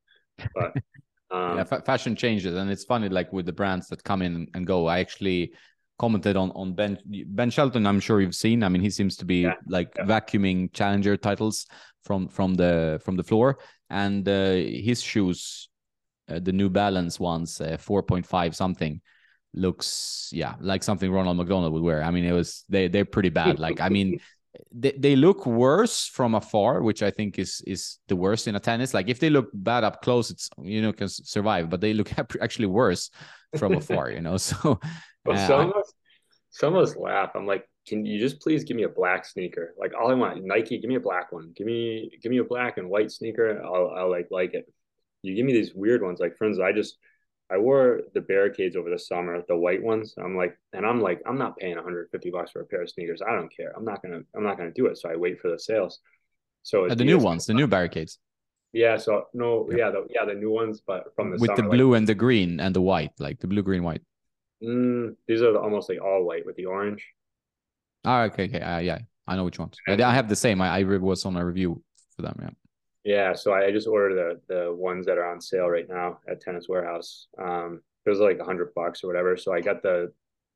But um, yeah, fashion changes, and it's funny like with the brands that come in and go. I actually commented on on Ben Ben Shelton. I'm sure you've seen. I mean, he seems to be yeah, like yeah. vacuuming challenger titles from from the from the floor, and uh, his shoes uh, the New Balance ones, uh, 4.5 something, looks yeah like something Ronald McDonald would wear. I mean, it was they they're pretty bad. Like I mean, they, they look worse from afar, which I think is is the worst in a tennis. Like if they look bad up close, it's you know can survive, but they look actually worse from afar. You know, so well, uh, some of us some of us laugh. I'm like, can you just please give me a black sneaker? Like all I want, Nike, give me a black one. Give me give me a black and white sneaker. I'll I'll like like it you give me these weird ones. Like, friends, I just I wore the barricades over the summer, the white ones. I'm like, and I'm like, I'm not paying 150 bucks for a pair of sneakers. I don't care. I'm not gonna, I'm not gonna do it. So I wait for the sales. So the new ones, the new barricades. Yeah. So no, yeah, the, yeah, the new ones, but from the with summer, the blue like, and the green and the white, like the blue, green, white. Mm, these are the, almost like all white with the orange. Ah, okay, okay, uh, yeah, I know which ones. I have the same. I, I was on a review for them. Yeah. Yeah, so I just ordered the the ones that are on sale right now at Tennis Warehouse. Um, it was like a hundred bucks or whatever. So I got the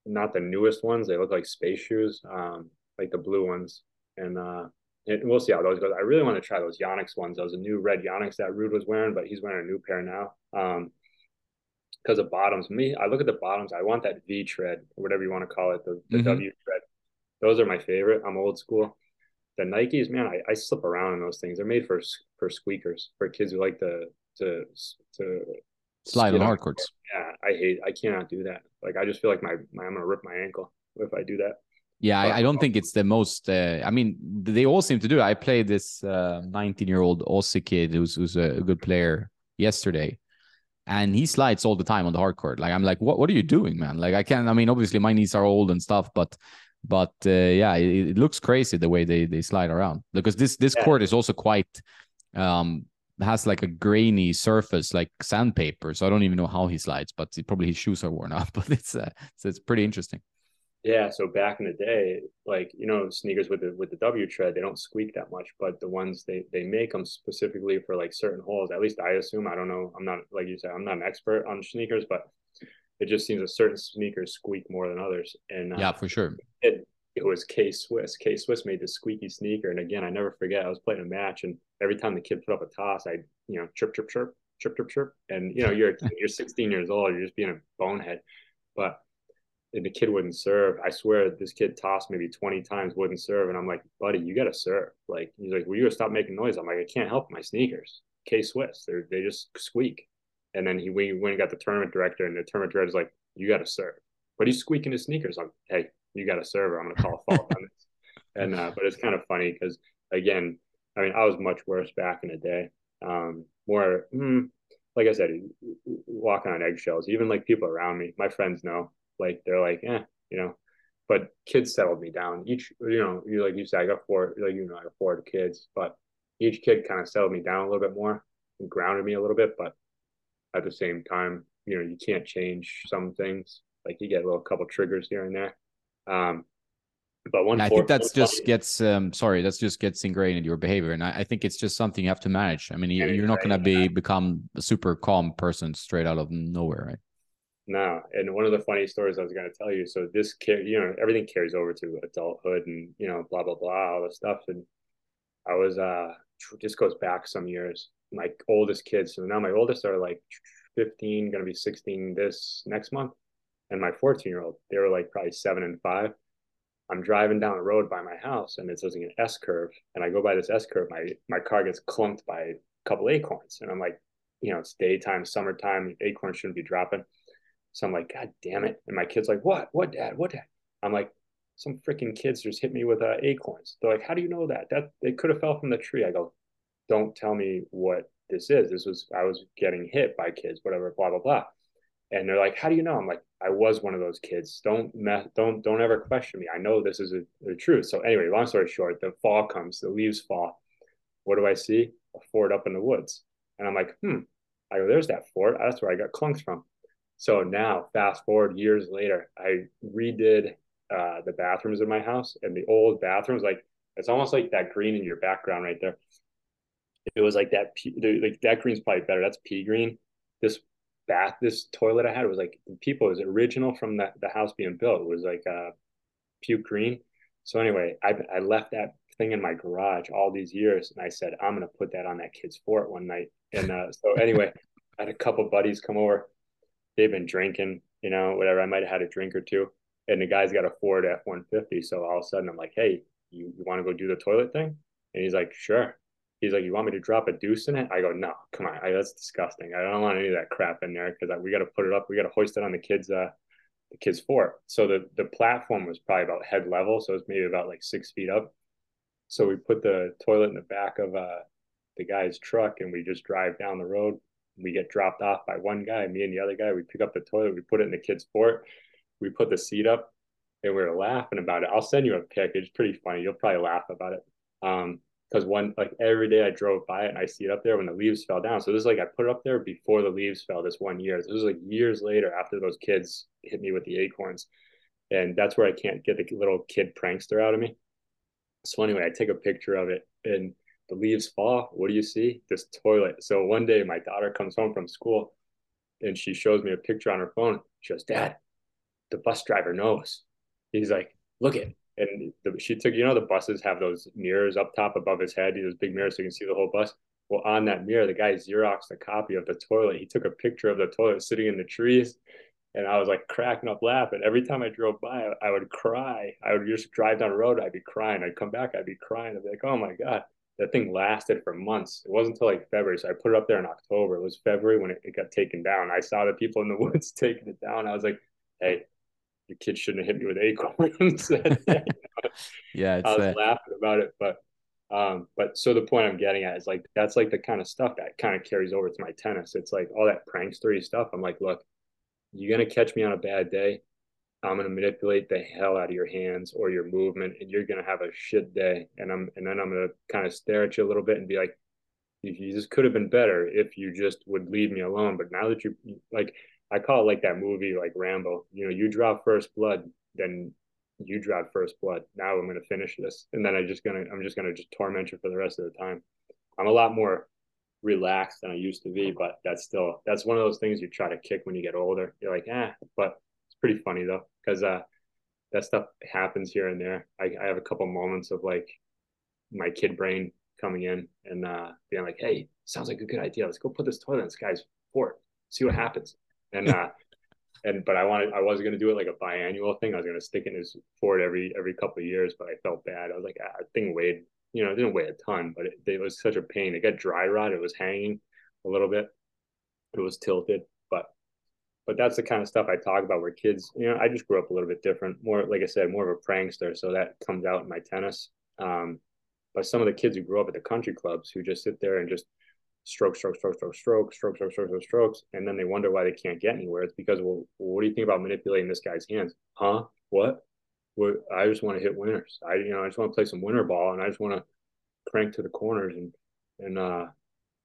not the newest ones. They look like space shoes, um, like the blue ones, and uh, it, we'll see how those go. I really want to try those Yonex ones. Those a new red Yonex that Ruud was wearing, but he's wearing a new pair now. Um, because the bottoms. Me, I look at the bottoms. I want that V tread or whatever you want to call it, the, the mm-hmm. W tread. Those are my favorite. I'm old school the Nikes, man, I, I slip around in those things. They're made for for squeakers for kids who like to to to slide on hard courts. Yeah, I hate. I cannot do that. Like I just feel like my, my I'm gonna rip my ankle if I do that. Yeah, I, I, don't think it's the most. Uh, I mean, they all seem to do it. I played this 19 uh, year old Aussie kid who's who's a good player yesterday, and he slides all the time on the hard court. Like I'm like, what what are you doing, man? Like I can't. I mean, obviously my knees are old and stuff, but but uh, yeah, it, it, looks crazy the way they they slide around because this this yeah. court is also quite um has like a grainy surface like sandpaper. So I don't even know how he slides, but probably his shoes are worn out. But it's uh, so it's pretty interesting. Yeah, so back in the day, like you know, sneakers with the with the W tread, they don't squeak that much, but the ones they they make them specifically for like certain holes. At least I assume. I don't know. I'm not like you said. I'm not an expert on sneakers, but it just seems a certain sneakers squeak more than others. And uh, yeah, for sure. It, it was K Swiss. K Swiss made the squeaky sneaker. And again, I never forget, I was playing a match and every time the kid put up a toss, I, you know, chirp, chirp, chirp, chirp, chirp, chirp. And, you know, you're, you're 16 years old, you're just being a bonehead. But and the kid wouldn't serve. I swear this kid tossed maybe 20 times, wouldn't serve. And I'm like, buddy, you got to serve. Like, he's like, well, you got to stop making noise. I'm like, I can't help my sneakers. K Swiss, they they just squeak. And then he we went and got the tournament director, and the tournament director's like, "You got to serve." But he's squeaking his sneakers. I'm, hey, you got to serve, or I'm going to call a fault on this. And uh, but it's kind of funny because again, I mean, I was much worse back in the day. Um, more, mm, like I said, walking on eggshells. Even like people around me, my friends know. Like they're like, eh, you know. But kids settled me down. Each, you know, you like you said, I got four, like you know, I got four kids, but each kid kind of settled me down a little bit more and grounded me a little bit. But at the same time, you know, you can't change some things. Like you get a little couple triggers here and there. Um, but one, I think that's just gets um sorry, that's just gets ingrained in your behavior, and I, I think it's just something you have to manage. I mean, you, are not going to be become a super calm person straight out of nowhere, right? No, and one of the funny stories I was going to tell you. So this kid, you know, everything carries over to adulthood, and you know, blah blah blah, all this stuff. And I was uh, this goes back some years. My oldest kids, so now my oldest are like 15, going to be 16 this next month. And my 14 year old, they were like probably seven and five. I'm driving down the road by my house and it's using an S curve. And I go by this S curve, my my car gets clunked by a couple acorns. And I'm like, you know, it's daytime, summertime, acorns shouldn't be dropping. So I'm like, God damn it. And my kid's like, What? What, dad? What, dad? I'm like, Some freaking kids just hit me with uh, acorns. They're like, How do you know that? That they could have fell from the tree. I go, Don't tell me what this is. This was, I was getting hit by kids, whatever, blah, blah, blah. And they're like, How do you know? I'm like, I was one of those kids. Don't, don't, don't ever question me. I know this is the truth. So anyway, long story short, the fall comes, the leaves fall. What do I see? A fort up in the woods. And I'm like, hmm, I go, there's that fort. That's where I got clunks from. So now, fast forward years later, I redid uh, the bathrooms in my house, and the old bathrooms, like it's almost like that green in your background right there. It was like that. Like that green's probably better. That's pea green. This bath, this toilet I had was like people. It was original from the the house being built. It was like uh, puke green. So anyway, I I left that thing in my garage all these years, and I said I'm gonna put that on that kid's fort one night. And uh, so anyway, I had a couple buddies come over they've been drinking, you know, whatever. I might have had a drink or two. And the guy's got a Ford F 150. So all of a sudden I'm like, hey, you, you want to go do the toilet thing? And he's like, sure. He's like, you want me to drop a deuce in it? I go, no, come on. I, that's disgusting. I don't want any of that crap in there because we got to put it up. We got to hoist it on the kids, uh, the kids' fort. So the, the platform was probably about head level. So it's maybe about like six feet up. So we put the toilet in the back of uh, the guy's truck and we just drive down the road we get dropped off by one guy, me and the other guy. We pick up the toilet, we put it in the kid's fort, we put the seat up, and we were laughing about it. I'll send you a pic. It's pretty funny. You'll probably laugh about it. Um, because one like every day I drove by it and I see it up there when the leaves fell down. So this is like I put it up there before the leaves fell this one year. This was like years later after those kids hit me with the acorns. And that's where I can't get the little kid prankster out of me. So anyway, I take a picture of it and the leaves fall. What do you see? This toilet. So one day my daughter comes home from school and she shows me a picture on her phone. She goes, Dad, the bus driver knows. He's like, look at it. And the, she took, you know, the buses have those mirrors up top above his head, those big mirrors so you can see the whole bus. Well, on that mirror, the guy Xeroxed a copy of the toilet. He took a picture of the toilet sitting in the trees. And I was like cracking up laughing. Every time I drove by, I would cry. I would just drive down the road. I'd be crying. I'd come back. I'd be crying. I'd be like, oh my God that thing lasted for months. It wasn't until like February. So I put it up there in October. It was February when it, it got taken down. I saw the people in the woods taking it down. I was like, hey, your kid shouldn't have hit me with acorns. yeah, I was laughing about it, but um, but so the point I'm getting at is like that's like the kind of stuff that kind of carries over to my tennis. It's like all that prankstery stuff. I'm like, look, you're gonna catch me on a bad day. I'm going to manipulate the hell out of your hands or your movement, and you're going to have a shit day. And I'm, and then I'm going to kind of stare at you a little bit and be like, you just could have been better if you just would leave me alone. But now that you like, I call it like that movie, like Rambo. You know, you draw first blood, then you draw first blood. Now I'm to finish this, and then I'm just gonna, I'm just gonna just torment you for the rest of the time. I'm a lot more relaxed than I used to be, but that's still that's one of those things you try to kick when you get older. You're like, ah, but it's pretty funny though because uh, that stuff happens here and there. I, I have a couple moments of like my kid brain coming in and uh, being like, "Hey, sounds like a good idea. Let's go put this toilet in this guy's fort. See what happens." And uh, and but I wanted I wasn't gonna do it like a biannual thing. I was gonna stick in his fort every every couple of years, but I felt bad. I was like, ah, thing weighed, you know, it didn't weigh a ton, but it, it was such a pain. It got dry rot. It was hanging a little bit. It was tilted, but but that's the kind of stuff I talk about where kids, you know, I just grew up a little bit different, more, like I said, more of a prankster. So that comes out in my tennis. Um, but some of the kids who grew up at the country clubs who just sit there and just stroke, stroke, stroke, stroke, stroke, stroke, stroke, stroke, stroke, strokes, and then they wonder why they can't get anywhere. It's because, well, what do you think about manipulating this guy's hands? Huh? What? What? I just want to hit winners. I, you know, I just want to play some winner ball, and I just want to crank to the corners and and uh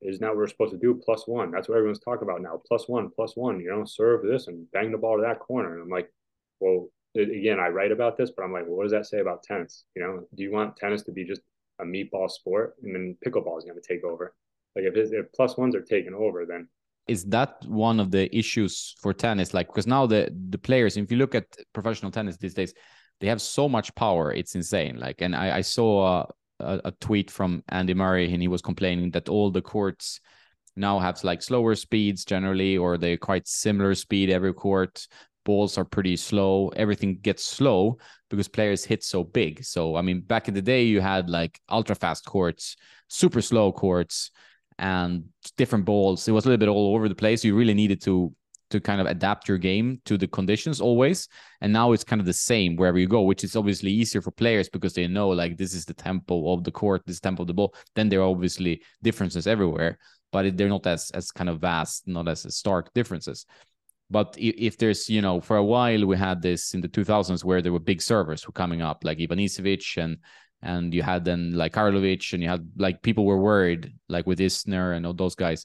is now we're supposed to do plus one. That's what everyone's talking about now. Plus one, plus one. You know, serve this and bang the ball to that corner. And I'm like, well, again, I write about this, but I'm like, well, what does that say about tennis? You know, do you want tennis to be just a meatball sport, and then pickleball is going to take over? Like if, if plus ones are taken over, then is that one of the issues for tennis? Like because now the the players, if you look at professional tennis these days, they have so much power, it's insane. Like, and I, I saw. Uh, a, a tweet from Andy Murray, and he was complaining that all the courts now have like slower speeds generally, or they're quite similar speed every court. Balls are pretty slow. Everything gets slow because players hit so big. So I mean, back in the day, you had like ultra fast courts, super slow courts, and different balls. It was a little bit all over the place. You really needed to to kind of adapt your game to the conditions always. And now it's kind of the same wherever you go, which is obviously easier for players because they know like this is the tempo of the court, this tempo of the ball. Then there are obviously differences everywhere, but they're not as as kind of vast, not as stark differences. But if there's, you know, for a while we had this in the 2000s where there were big servers who were coming up like Ivanisevic and and you had then like Karlovic and you had like people were worried like with Isner and all those guys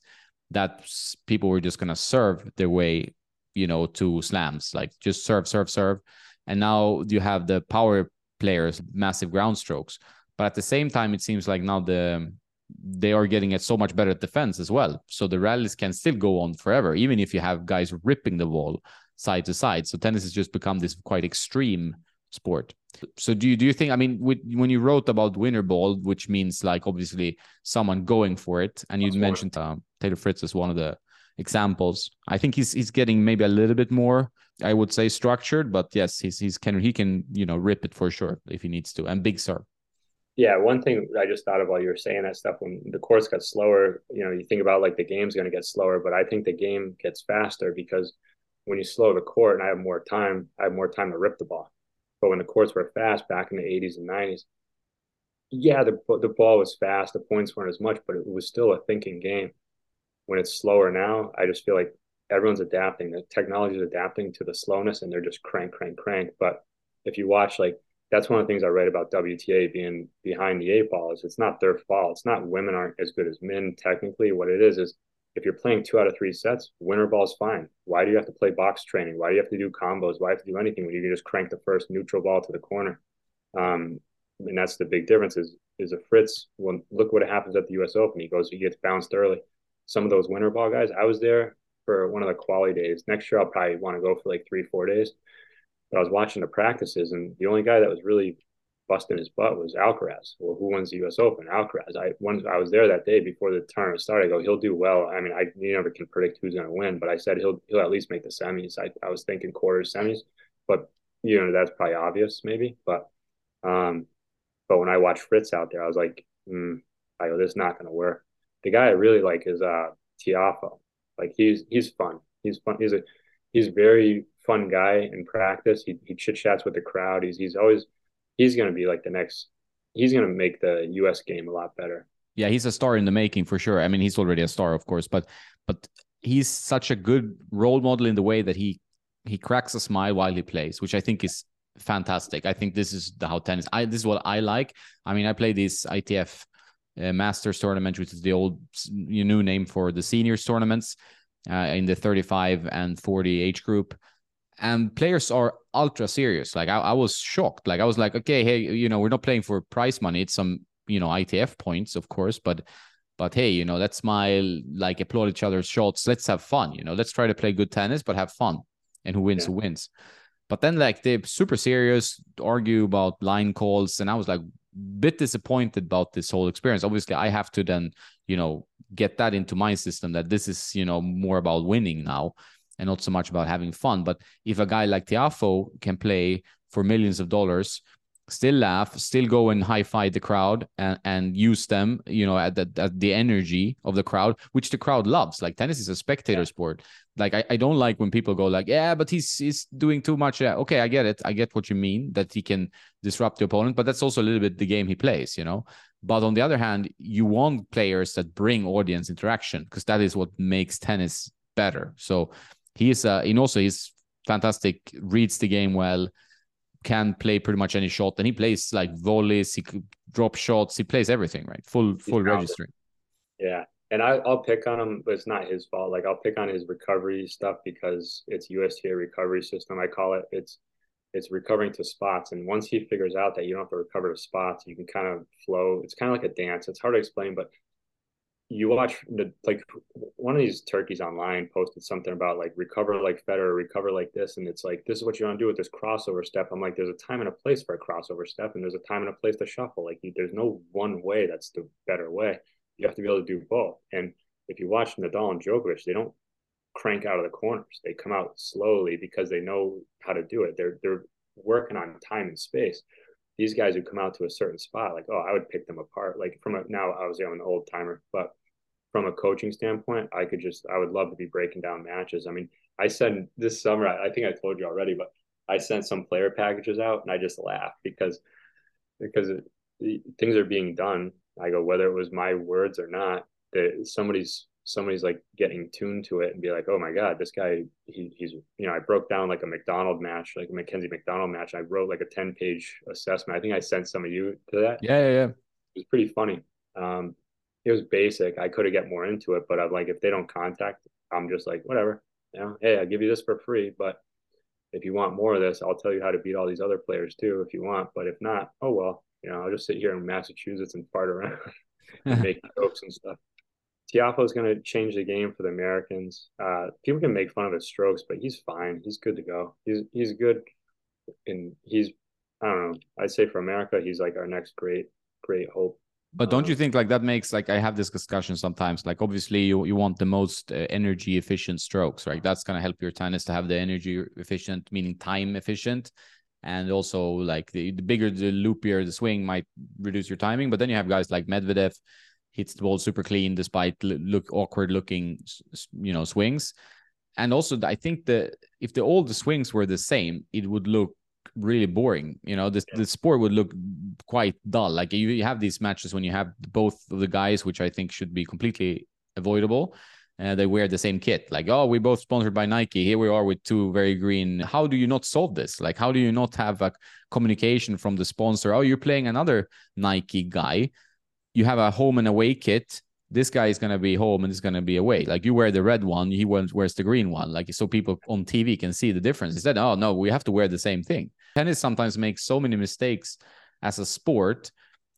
that people were just gonna serve their way, you know, to slams like just serve, serve, serve, and now you have the power players, massive ground strokes. But at the same time, it seems like now the they are getting it so much better at defense as well. So the rallies can still go on forever, even if you have guys ripping the wall side to side. So tennis has just become this quite extreme sport. So do you do you think? I mean, with, when you wrote about winner ball, which means like obviously someone going for it, and you mentioned uh, Taylor Fritz as one of the examples. I think he's he's getting maybe a little bit more, I would say, structured. But yes, he's he's can he can you know rip it for sure if he needs to, and big serve. Yeah, one thing I just thought of while you were saying that stuff when the course got slower, you know, you think about like the game's going to get slower, but I think the game gets faster because when you slow the court and I have more time, I have more time to rip the ball. But when the courts were fast back in the 80s and 90s, yeah, the the ball was fast, the points weren't as much, but it was still a thinking game. When it's slower now, I just feel like everyone's adapting. The technology is adapting to the slowness, and they're just crank, crank, crank. But if you watch like that's one of the things I write about WTA being behind the eight ball is it's not their fault. It's not women aren't as good as men technically. What it is is if you're playing two out of three sets, winner ball is fine. Why do you have to play box training? Why do you have to do combos? Why do you have to do anything when you can just crank the first neutral ball to the corner? Um, and that's the big difference is is a Fritz. Well, look what happens at the U.S. Open. He goes, he gets bounced early. Some of those winner ball guys. I was there for one of the quality days. Next year, I'll probably want to go for like three, four days. But I was watching the practices, and the only guy that was really busting his butt was Alcaraz. Well, who wins the U.S. Open? Alcaraz. I once I was there that day before the tournament started. I go, he'll do well. I mean, I you never can predict who's going to win, but I said he'll he'll at least make the semis. I, I was thinking quarters, semis, but you know that's probably obvious, maybe. But um, but when I watched Fritz out there, I was like, mm, I go, this is not going to work. The guy I really like is uh Tiafoe. Like he's he's fun. He's fun. He's a he's very fun guy in practice. He he chit chats with the crowd. He's he's always he's going to be like the next. He's going to make the U.S. game a lot better. Yeah, he's a star in the making for sure. I mean, he's already a star, of course, but but he's such a good role model in the way that he he cracks a smile while he plays, which I think is fantastic. I think this is the how tennis. I this is what I like. I mean, I play this ITF uh, Masters tournament, which is the old new name for the seniors tournaments uh, in the 35 and 40 age group and players are ultra serious. Like I, I, was shocked. Like i was like okay hey you know we're not playing for prize money. It's some you know itf points of course but but hey you know let's smile like applaud each other's shots. Let's have fun you know let's try to play good tennis but have fun. And who wins yeah. who wins. But then like they're super serious argue about line calls and i was like bit disappointed about this whole experience. Obviously i have to then you know get that into my system that this is you know more about winning now and not so much about having fun. But if a guy like Tiafoe can play for millions of dollars, still laugh, still go and high five the crowd and, and use them, you know, at the, at the energy of the crowd, which the crowd loves. Like tennis is a spectator yeah. sport. Like I, I don't like when people go like, yeah, but he's he's doing too much. Yeah, okay, I get it. I get what you mean that he can disrupt the opponent, but that's also a little bit the game he plays, you know. But on the other hand, you want players that bring audience interaction because that is what makes tennis better. So he's uh, and also he's fantastic, reads the game well, can play pretty much any shot, and he plays like volleys, he could drop shots, he plays everything, right? Full full registering. Yeah. And I, I'll pick on him, but it's not his fault. Like I'll pick on his recovery stuff because it's USTA recovery system. I call it. It's it's recovering to spots. And once he figures out that you don't have to recover to spots, you can kind of flow. It's kind of like a dance. It's hard to explain, but you watch like one of these turkeys online posted something about like recover like Federer, recover like this, and it's like this is what you want to do with this crossover step. I'm like, there's a time and a place for a crossover step, and there's a time and a place to shuffle. Like there's no one way that's the better way. You have to be able to do both. And if you watch Nadal and Djokovic, they don't crank out of the corners. They come out slowly because they know how to do it. They're they're working on time and space. These guys who come out to a certain spot, like, oh, I would pick them apart. Like from a now, obviously I'm an old timer, but from a coaching standpoint, I could just I would love to be breaking down matches. I mean, I sent this summer. I think I told you already, but I sent some player packages out, and I just laughed because because it, things are being done. I go whether it was my words or not. That somebody's somebody's like getting tuned to it and be like, oh my god, this guy he, he's you know I broke down like a McDonald match, like a Mackenzie McDonald match. I wrote like a ten page assessment. I think I sent some of you to that. Yeah, yeah, yeah. It was pretty funny. Um, it was basic. I could have get more into it, but I'm like, if they don't contact, I'm just like, whatever. You know, hey, I'll give you this for free, but if you want more of this, I'll tell you how to beat all these other players too, if you want. But if not, oh well, you know, I'll just sit here in Massachusetts and fart around and make jokes and stuff. Tiafoe is going to change the game for the Americans. Uh, people can make fun of his strokes, but he's fine. He's good to go. He's he's good, and he's I don't know. I'd say for America, he's like our next great great hope. But don't you think like that makes like I have this discussion sometimes like obviously you you want the most uh, energy efficient strokes right? That's going to help your tennis to have the energy efficient meaning time efficient. And also like the, the bigger the loopier the swing might reduce your timing. But then you have guys like Medvedev hits the ball super clean despite look awkward looking you know swings. And also I think that if the all the swings were the same it would look really boring. You know, the, yeah. the sport would look quite dull. Like you, you have these matches when you have both of the guys, which I think should be completely avoidable. Uh, they wear the same kit. Like, oh, we're both sponsored by Nike. Here we are with two very green. How do you not solve this? Like, how do you not have a communication from the sponsor? Oh, you're playing another Nike guy. You have a home and away kit this guy is going to be home and is going to be away. Like you wear the red one, he wears the green one. Like so people on TV can see the difference. Instead, oh no, we have to wear the same thing. Tennis sometimes makes so many mistakes as a sport,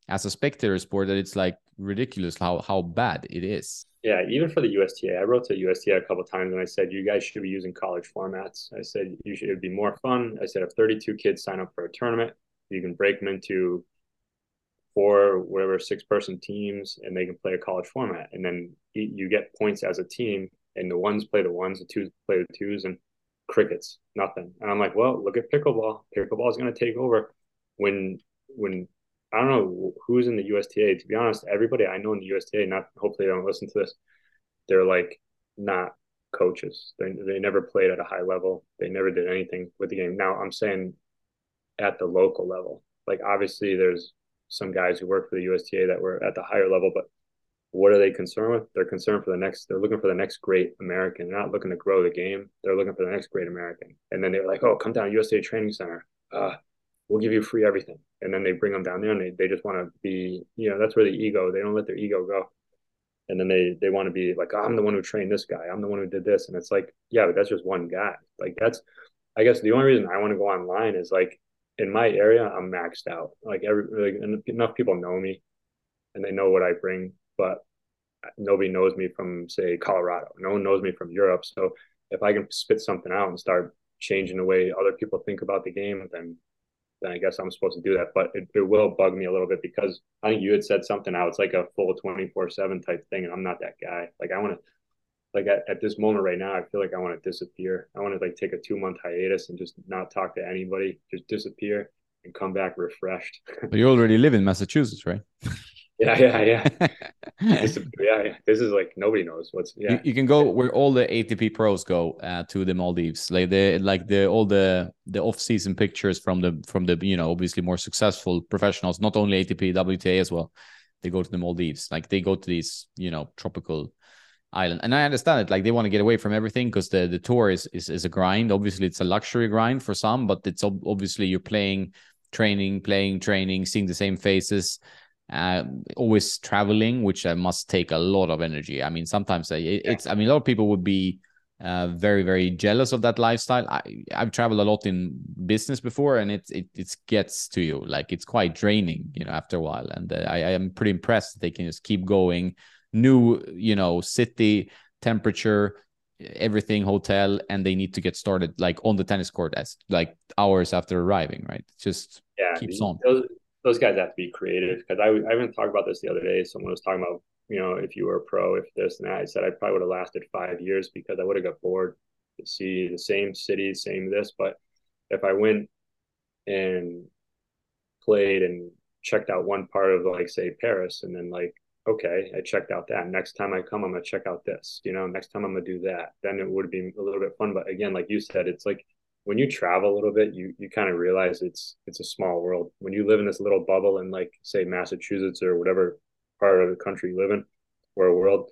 as a spectator sport, that it's like ridiculous how how bad it is. Yeah, even for the USTA, I wrote to USTA a couple times and I said you guys should be using college formats. I said you should it'd be more fun. I said if 32 kids sign up for a tournament, you can break them into four whatever six person teams and they can play a college format. And then you get points as a team and the ones play the ones the twos play the twos and crickets nothing. And i'm like well look at pickleball. Pickleball is going to take over. When when i don't know who's in the usta to be honest everybody i know in the usta not hopefully they don't listen to this they're like not coaches. They, they never played at a high level. They never did anything with the game. Now i'm saying at the local level. Like obviously there's some guys who work for the USTA that were at the higher level, but what are they concerned with? They're concerned for the next, they're looking for the next great American. They're not looking to grow the game. They're looking for the next great American. And then they're like, oh, come down USTA Training Center. Uh, we'll give you free everything. And then they bring them down there and they, they just want to be, you know, that's where the ego, they don't let their ego go. And then they they want to be like, oh, I'm the one who trained this guy. I'm the one who did this. And it's like, yeah, but that's just one guy. Like that's, I guess the only reason I want to go online is like in my area, I'm maxed out. Like every like enough people know me, and they know what I bring, but nobody knows me from say Colorado. No one knows me from Europe. So if I can spit something out and start changing the way other people think about the game, then then I guess I'm supposed to do that. But it, it will bug me a little bit because I think you had said something out. It's like a full 24 seven type thing. And I'm not that guy. Like I want to, like at, at this moment right now, I feel like I want to disappear. I want to like take a two month hiatus and just not talk to anybody, just disappear and come back refreshed. but you already live in Massachusetts, right? yeah, yeah, yeah. this, yeah, yeah. This is like nobody knows what's. Yeah, you, you can go where all the ATP pros go uh, to the Maldives, like the like the all the the off season pictures from the from the you know obviously more successful professionals, not only ATP, WTA as well. They go to the Maldives, like they go to these you know tropical island. And I understand it. Like they want to get away from everything because the, the tour is, is, is a grind. Obviously, it's a luxury grind for some, but it's obviously you're playing, training, playing, training, seeing the same faces, uh, always traveling, which uh, must take a lot of energy. I mean, sometimes it, it's, I mean, a lot of people would be uh, very, very jealous of that lifestyle. I, I've traveled a lot in business before and it, it, it gets to you. Like it's quite draining, you know, after a while. And uh, I, I am pretty impressed that they can just keep going new, you know, city temperature, everything hotel, and they need to get started like on the tennis court as like hours after arriving, right? It just yeah, keeps on. Those, those guys have to be creative because I, I even talked about this the other day. Someone was talking about, you know, if you were a pro, if this and that. I said I probably would have lasted five years because I would have got bored to see the same city, same this. But if I went and played and checked out one part of like say Paris and then like okay, I checked out that. Next time I come, I'm gonna check out this. You know, next time I'm gonna do that. Then it would be a little bit fun. But again, like you said, it's like when you travel a little bit, you you kind of realize it's it's a small world. When you live in this little bubble in like say Massachusetts or whatever part of the country you live in or a world,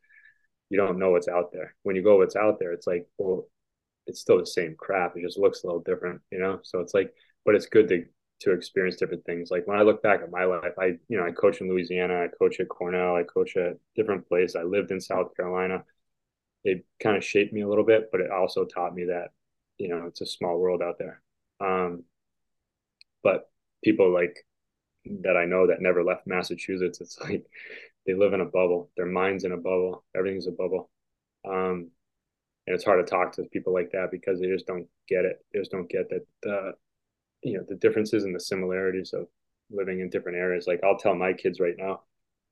you don't know what's out there. When you go what's out there, it's like, well, it's still the same crap. It just looks a little different, you know? So it's like, but it's good to to experience different things. Like when I look back at my life, I, you know, I coach in Louisiana, I coach at Cornell, I coach at different places. I lived in South Carolina. It kind of shaped me a little bit, but it also taught me that, you know, it's a small world out there. Um, but people like that I know that never left Massachusetts, it's like they live in a bubble. Their mind's in a bubble. Everything's a bubble. Um, and it's hard to talk to people like that because they just don't get it. They just don't get that uh, you know the differences and the similarities of living in different areas. Like I'll tell my kids right now,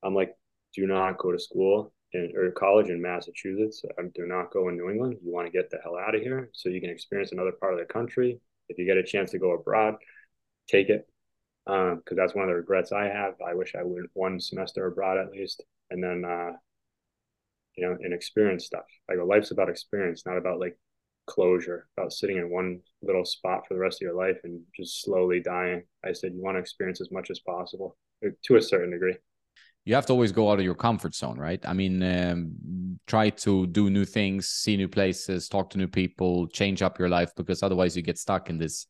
I'm like, do not go to school in, or college in Massachusetts. Um, do not go in New England. You want to get the hell out of here so you can experience another part of the country. If you get a chance to go abroad, take it because um, that's one of the regrets I have. I wish I went one semester abroad at least, and then uh, you know, and experience stuff. Like life's about experience, not about like closure, about sitting in one little spot for the rest of your life and just slowly dying. I said you want to experience as much as possible uh, to a certain degree. You have to always go out of your comfort zone, right? I mean, um, try to do new things, see new places, talk to new people, change up your life because otherwise you get stuck in this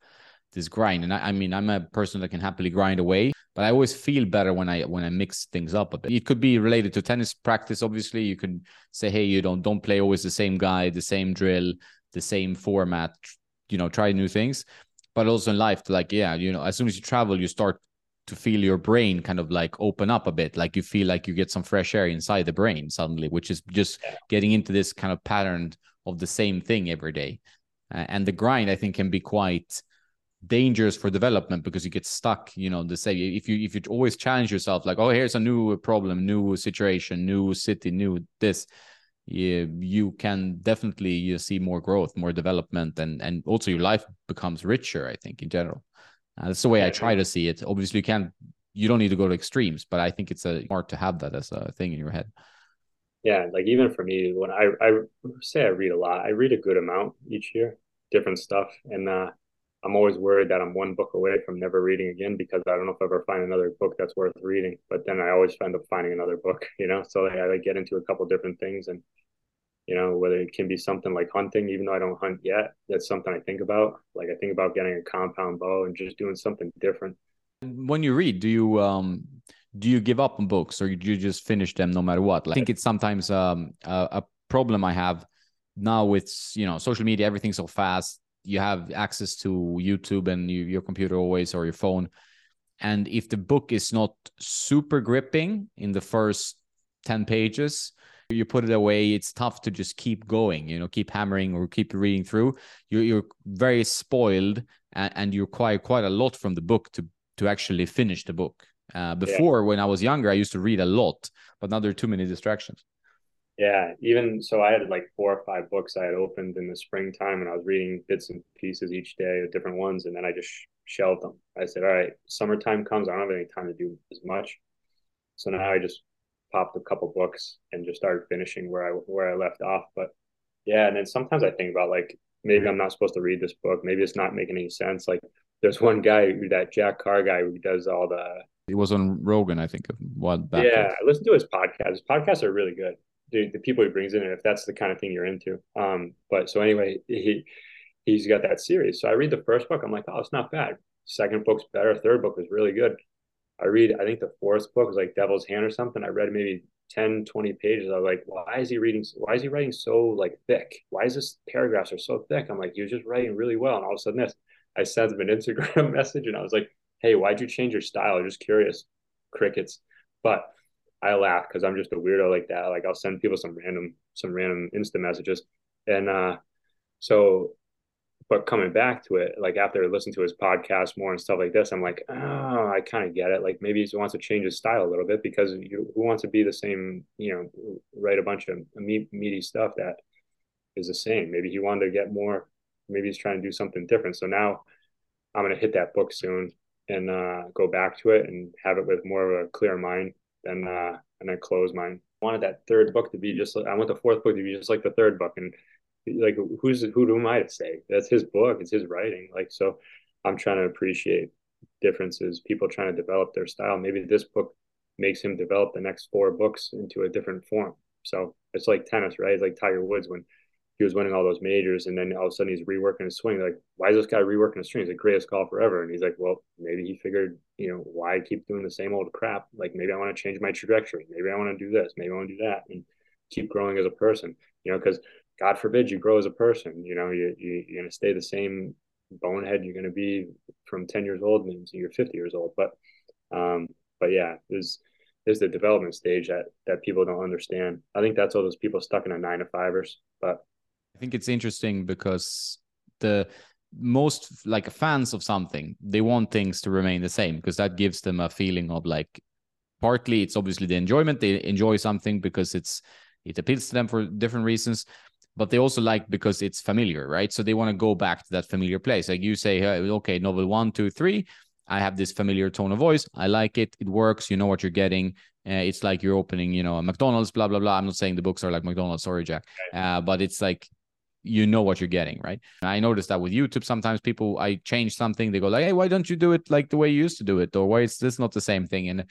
this grind. And I, I mean, I'm a person that can happily grind away, but I always feel better when I when I mix things up a bit. It could be related to tennis practice. Obviously, you can say, hey, you don't don't play always the same guy, the same drill, the same format. You know, try new things. But also in life, like yeah, you know, as soon as you travel, you start to feel your brain kind of like open up a bit like you feel like you get some fresh air inside the brain suddenly which is just getting into this kind of pattern of the same thing every day uh, and the grind i think can be quite dangerous for development because you get stuck you know the say if you if you always challenge yourself like oh here's a new problem new situation new city new this you, you can definitely you see more growth more development and and also your life becomes richer i think in general. Uh, that's the way i try to see it. Obviously you can't you don't need to go to extremes but i think it's a smart to have that as a thing in your head. Yeah like even for me when i i say i read a lot i read a good amount each year different stuff and uh I'm always worried that I'm one book away from never reading again because I don't know if I ever find another book that's worth reading. But then I always end up finding another book, you know. So I, like get into a couple different things, and you know whether it can be something like hunting, even though I don't hunt yet. That's something I think about. Like I think about getting a compound bow and just doing something different. When you read, do you um do you give up on books or do you just finish them no matter what? Like, I think it's sometimes um a, a problem I have now with you know social media. Everything's so fast you have access to YouTube and you, your computer always or your phone. And if the book is not super gripping in the first 10 pages, you put it away, it's tough to just keep going, you know, keep hammering or keep reading through. You're, you're very spoiled and, and you require quite a lot from the book to, to actually finish the book. Uh, before, yeah. when I was younger, I used to read a lot, but now there are too many distractions. Yeah, even so, I had like four or five books I had opened in the springtime, and I was reading bits and pieces each day of different ones, and then I just shelved them. I said, "All right, summertime comes, I don't have any time to do as much." So now I just popped a couple books and just started finishing where I where I left off. But yeah, and then sometimes I think about like maybe mm-hmm. I'm not supposed to read this book. Maybe it's not making any sense. Like there's one guy, that Jack Carr guy, who does all the. He was on Rogan, I think. What? Yeah, I listened to his podcast. His podcasts are really good the, the people he brings in, if that's the kind of thing you're into. Um, but so anyway, he he's got that series. So I read the first book. I'm like, oh, it's not bad. Second book's better. Third book was really good. I read, I think the fourth book was like Devil's Hand or something. I read maybe 10, 20 pages. I was like, why is he reading? Why is he writing so like thick? Why is this paragraphs are so thick? I'm like, he was just writing really well. And all of a sudden this, I sent him an Instagram message and I was like, hey, why'd you change your style? I'm just curious. Crickets. But I laugh because I'm just a weirdo like that. Like I'll send people some random some random Insta messages, and uh, so. But coming back to it, like after I listened to his podcast more and stuff like this, I'm like, oh, I kind of get it. Like maybe he wants to change his style a little bit because you, who wants to be the same, you know, write a bunch of meaty stuff that is the same. Maybe he wanted to get more. Maybe he's trying to do something different. So now I'm gonna hit that book soon and uh, go back to it and have it with more of a clear mind then uh, and then close mine. I wanted that third book to be just. I want the fourth book to be just like the third book, and like who's who am I to say? That's his book. It's his writing. Like so, I'm trying to appreciate differences. People trying to develop their style. Maybe this book makes him develop the next four books into a different form. So it's like tennis, right? It's like Tiger Woods when he was winning all those majors, and then all of a sudden he's reworking his swing. like, why is this guy reworking his swing? He's the greatest golfer forever. And he's like, well, maybe he figured, you know, why keep doing the same old crap? Like maybe I want to change my trajectory. Maybe I want to do this. Maybe I want to do that, and keep growing as a person. You know, because God forbid you grow as a person. You know, you, you you're gonna stay the same bonehead you're gonna be from 10 years old until you're 50 years old. But um, but yeah, there's there's the development stage that that people don't understand. I think that's all those people stuck in a nine to fivers. But I think it's interesting because the most like fans of something they want things to remain the same because that gives them a feeling of like partly it's obviously the enjoyment they enjoy something because it's it appeals to them for different reasons but they also like because it's familiar, right? So they want to go back to that familiar place. Like you say, okay, novel one, two, three. I have this familiar tone of voice. I like it. It works. You know what you're getting. Uh, it's like you're opening, you know, a McDonald's, blah, blah, blah. I'm not saying the books are like McDonald's, sorry, Jack. Uh, but it's like you know what you're getting, right? I noticed that with YouTube, sometimes people I change something, they go like, "Hey, why don't you do it like the way you used to do it?" Or why is this not the same thing? And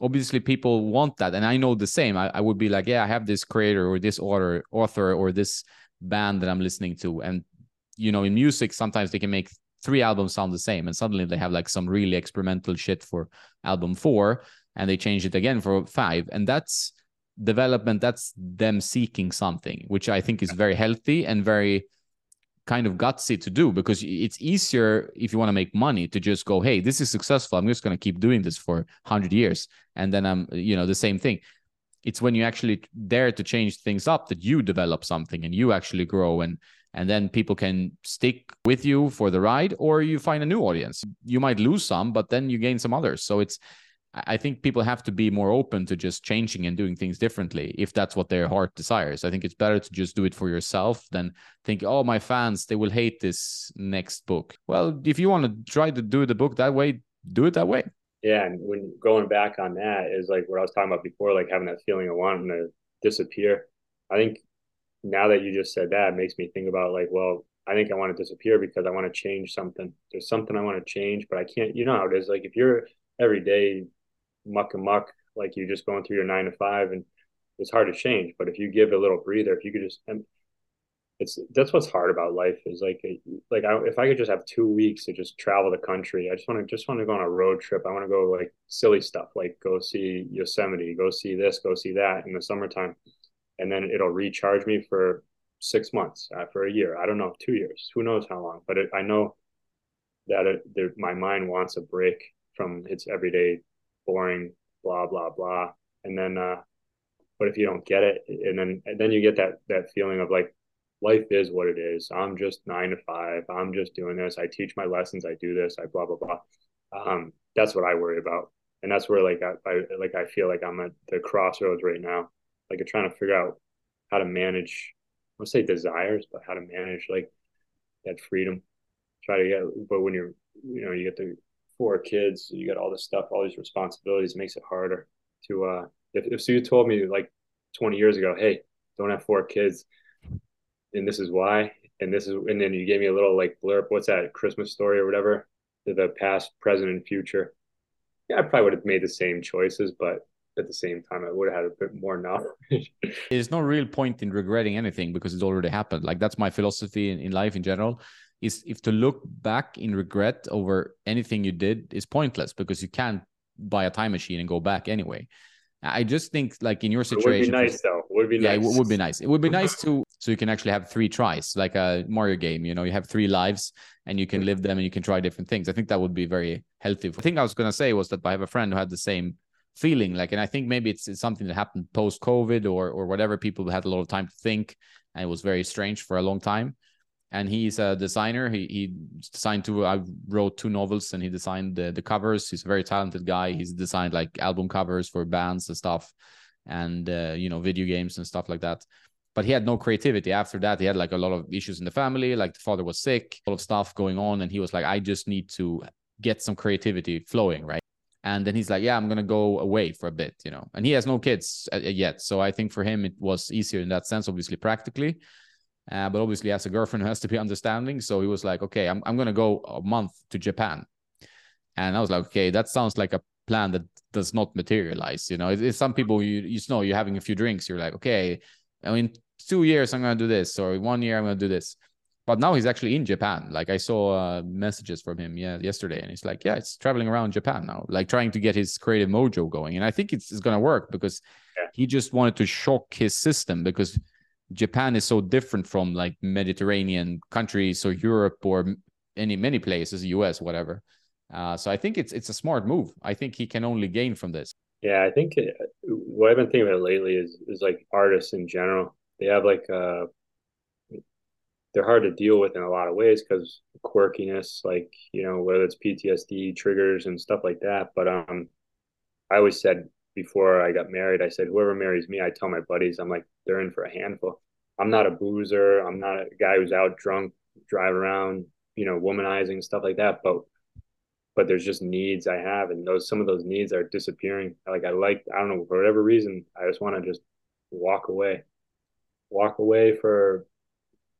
obviously people want that and i know the same I, I, would be like yeah i have this creator or this author author or this band that i'm listening to and you know in music sometimes they can make three albums sound the same and suddenly they have like some really experimental shit for album four and they change it again for five and that's development that's them seeking something which i think is very healthy and very kind of gutsy to do because it's easier if you want to make money to just go hey this is successful. I'm just going to keep doing this for 100 years. And then i'm you know the same thing. It's when you actually dare to change things up that you develop something and you actually grow and and then people can stick with you for the ride or you find a new audience. You might lose some but then you gain some others. So it's I think people have to be more open to just changing and doing things differently if that's what their heart desires. I think it's better to just do it for yourself than think, oh, my fans, they will hate this next book. Well, if you want to try to do the book that way, do it that way. Yeah. And when going back on that is like what I was talking about before, like having that feeling of wanting to disappear. I think now that you just said that, makes me think about like, well, I think I want to disappear because I want to change something. There's something I want to change, but I can't, you know how it is. Like if you're every day muck and muck, like you're just going through your nine to five, and it's hard to change. But if you give a little breather, if you could just, it's that's what's hard about life is like like I, if I could just have two weeks to just travel the country, I just want to just want to go on a road trip. I want to go like silly stuff, like go see Yosemite, go see this, go see that in the summertime, and then it'll recharge me for six months, uh, for a year. I don't know, two years, who knows how long. But it, I know that it, my mind wants a break from its everyday boring, blah blah blah. And then, uh, but if you don't get it, and then and then you get that that feeling of like life is what it is. I'm just nine to five. I'm just doing this. I teach my lessons. I do this. I blah blah blah. Um, that's what I worry about, and that's where like I, I like I feel like I'm at the crossroads right now, like I'm trying to figure out how to manage. I don't say desires, but how to manage like that freedom. Try to get, but when you're, you know, you get the four kids, you got all this stuff, all these responsibilities, makes it harder to uh if, if you told me like 20 years ago, hey, don't have four kids, and this is why, and this is and then you gave me a little like blurb, what's that Christmas story or whatever, the past, present, and future. Yeah, I probably would have made the same choices, but at the same time, I would have had a bit more knowledge. There's no real point in regretting anything because it's already happened. Like that's my philosophy in, in life in general is if to look back in regret over anything you did is pointless because you can't buy a time machine and go back anyway. I just think like in your situation, it would be nice though. Would be yeah, nice. it would be nice. It would be nice to so you can actually have three tries, like a Mario game. You know, you have three lives and you can live them and you can try different things. I think that would be very healthy. The thing I was gonna say was that I have a friend who had the same feeling, like, and I think maybe it's, it's something that happened post COVID or or whatever. People had a lot of time to think, and it was very strange for a long time and he's a designer. He he designed two. I wrote two novels, and he designed the, the covers. He's a very talented guy. He's designed like album covers for bands and stuff, and uh, you know video games and stuff like that. But he had no creativity after that. He had like a lot of issues in the family. Like the father was sick, a lot of stuff going on, and he was like, I just need to get some creativity flowing, right? And then he's like, yeah, I'm to go away for a bit, you know. And he has no kids uh, yet. So I think for him, it was easier in that sense, obviously, practically. Uh, but obviously, as a girlfriend who has to be understanding. So he was like, okay, I'm, I'm going to go a month to Japan. And I was like, okay, that sounds like a plan that does not materialize. You know, it's, it's some people you, you know, you're having a few drinks. You're like, okay, I mean, two years, I'm going to do this, or one year, I'm going to do this but now he's actually in Japan. Like I saw uh, messages from him yeah yesterday, and he's like, yeah, it's traveling around Japan now, like trying to get his creative mojo going. And I think it's, it's gonna work because yeah. he just wanted to shock his system because Japan is so different from like Mediterranean countries or Europe or any many places, US, whatever. Uh, so I think it's it's a smart move. I think he can only gain from this. Yeah, I think it, what I've been thinking about lately is is like artists in general. They have like uh they're hard to deal with in a lot of ways because quirkiness, like you know, whether it's PTSD triggers and stuff like that. But um, I always said before I got married, I said whoever marries me, I tell my buddies, I'm like they're in for a handful. I'm not a boozer. I'm not a guy who's out drunk, driving around, you know, womanizing stuff like that. But but there's just needs I have, and those some of those needs are disappearing. Like I like, I don't know, for whatever reason, I just want to just walk away, walk away for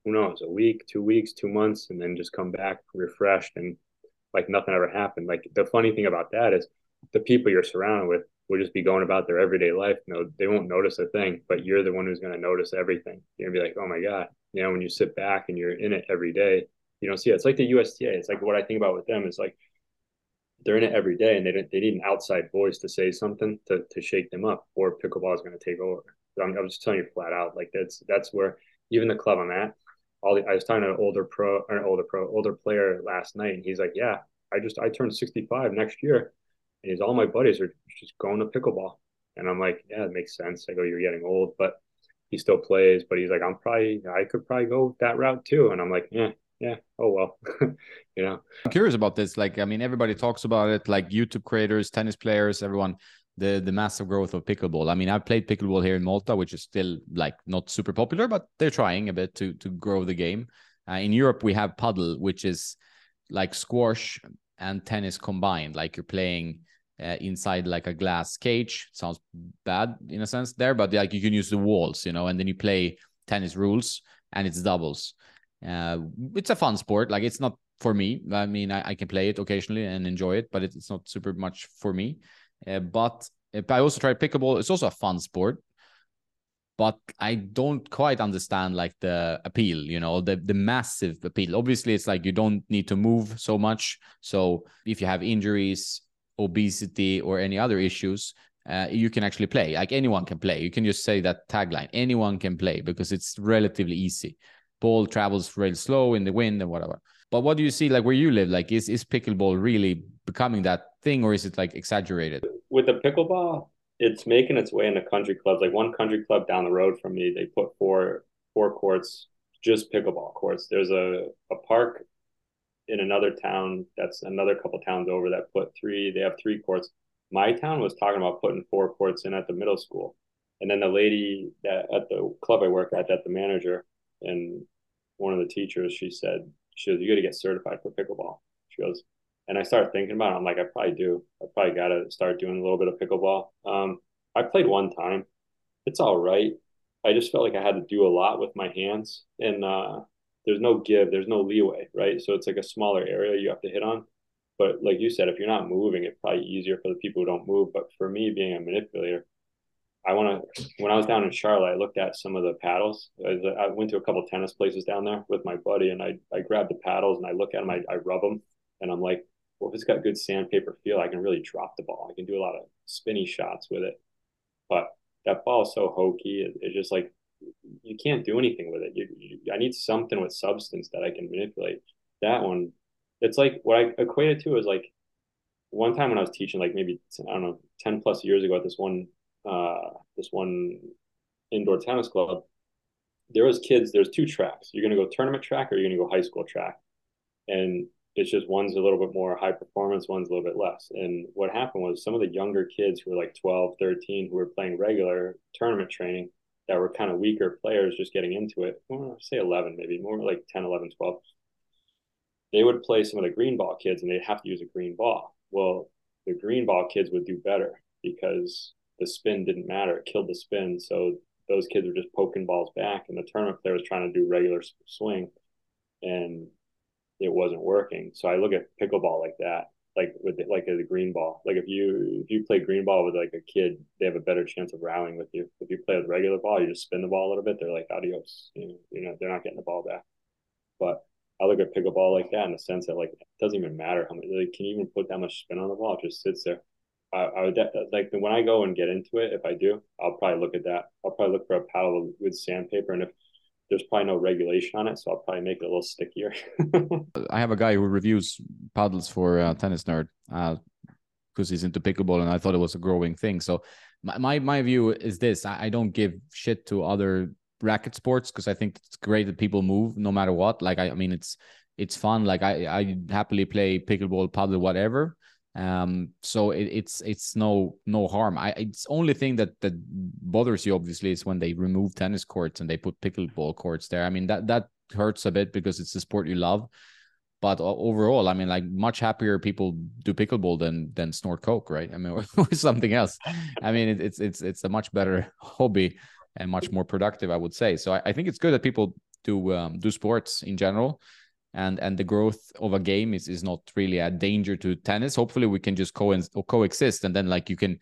who knows, a week, two weeks, two months, and then just come back refreshed and like nothing ever happened. Like the funny thing about that is the people you're surrounded with will just be going about their everyday life. No, they won't notice a thing, but you're the one who's going to notice everything. You're gonna be like, oh my God. You know, when you sit back and you're in it every day, you don't see it. It's like the USTA. It's like what I think about with them is like they're in it every day and they they need an outside voice to say something to, to shake them up or pickleball is going to take over. I'm, I'm just telling you flat out, like that's, that's where even the club I'm at, all the, I was talking to an older pro an older pro, older player last night, and he's like, "Yeah, I just I turned 65 next year, and he's all my buddies are just going to pickleball." And I'm like, "Yeah, it makes sense." I go, "You're getting old, but he still plays." But he's like, "I'm probably I could probably go that route too." And I'm like, "Yeah, yeah, oh well, you know." I'm curious about this. Like, I mean, everybody talks about it. Like YouTube creators, tennis players, everyone the the massive growth of pickleball. I mean, I've played pickleball here in Malta, which is still like not super popular, but they're trying a bit to to grow the game. Uh, in Europe, we have padel, which is like squash and tennis combined. Like you're playing uh, inside like a glass cage. Sounds bad in a sense there, but like you can use the walls, you know, and then you play tennis rules and it's doubles. Uh, it's a fun sport. Like it's not for me. I mean, I, I can play it occasionally and enjoy it, but it's not super much for me. Uh, but I also tried pickleball. It's also a fun sport, but I don't quite understand like the appeal, you know, the the massive appeal. Obviously, it's like you don't need to move so much. So if you have injuries, obesity, or any other issues, uh, you can actually play. Like anyone can play. You can just say that tagline: anyone can play because it's relatively easy. Ball travels really slow in the wind and whatever. But what do you see like where you live? Like is is pickleball really becoming that thing or is it like exaggerated? With the pickleball, it's making its way into country clubs. Like one country club down the road from me, they put four four courts, just pickleball courts. There's a, a park in another town that's another couple towns over that put three, they have three courts. My town was talking about putting four courts in at the middle school. And then the lady that at the club I work at, that the manager and one of the teachers, she said, she goes, You gotta get certified for pickleball. She goes, and I started thinking about it. I'm like, I probably do. I probably got to start doing a little bit of pickleball. Um, I played one time. It's all right. I just felt like I had to do a lot with my hands, and uh, there's no give, there's no leeway, right? So it's like a smaller area you have to hit on. But like you said, if you're not moving, it's probably easier for the people who don't move. But for me, being a manipulator, I want to. When I was down in Charlotte, I looked at some of the paddles. I, went to a couple tennis places down there with my buddy, and I I grabbed the paddles and I look at them, I, I rub them, and I'm like, well, if it's got good sandpaper feel, I can really drop the ball. I can do a lot of spinny shots with it. But that ball is so hokey. It, it's just like you can't do anything with it. You, you, I need something with substance that I can manipulate. That one, it's like what I equate it to is like one time when I was teaching, like maybe I don't know, ten plus years ago at this one, uh, this one indoor tennis club. There was kids. There's two tracks. You're gonna go tournament track or you're gonna go high school track. And it's just one's a little bit more high performance, one's a little bit less. And what happened was some of the younger kids who were like 12, 13, who were playing regular tournament training that were kind of weaker players just getting into it, well, say 11, maybe more like 10, 11, 12, they would play some of the green ball kids and they'd have to use a green ball. Well, the green ball kids would do better because the spin didn't matter. It killed the spin. So those kids were just poking balls back, and the tournament player was trying to do regular swing, and it wasn't working. So I look at pickleball like that, like with like the green ball. Like if you if you play green ball with like a kid, they have a better chance of rallying with you. If you play with regular ball, you just spin the ball a little bit. They're like adios. You know, you know they're not getting the ball back. But I look at pickleball like that in the sense that like it doesn't even matter how much. Like, can you even put that much spin on the ball? It just sits there. I, I would like when I go and get into it. If I do, I'll probably look at that. I'll probably look for a paddle with sandpaper, and if there's probably no regulation on it, so I'll probably make it a little stickier. I have a guy who reviews paddles for uh, Tennis Nerd because uh, he's into pickleball, and I thought it was a growing thing. So my my, my view is this: I, I don't give shit to other racket sports because I think it's great that people move no matter what. Like I, I mean, it's it's fun. Like I I happily play pickleball, padel, whatever. Um, so it, it's it's no no harm. I it's only thing that that bothers you obviously is when they remove tennis courts and they put pickleball courts there. I mean that that hurts a bit because it's a sport you love. But overall, I mean, like much happier people do pickleball than than snort coke, right? I mean, or something else. I mean, it, it's it's it's a much better hobby and much more productive, I would say. So I, I think it's good that people do um, do sports in general, and and the growth of a game is is not really a danger to tennis. Hopefully, we can just co coexist, and then like you can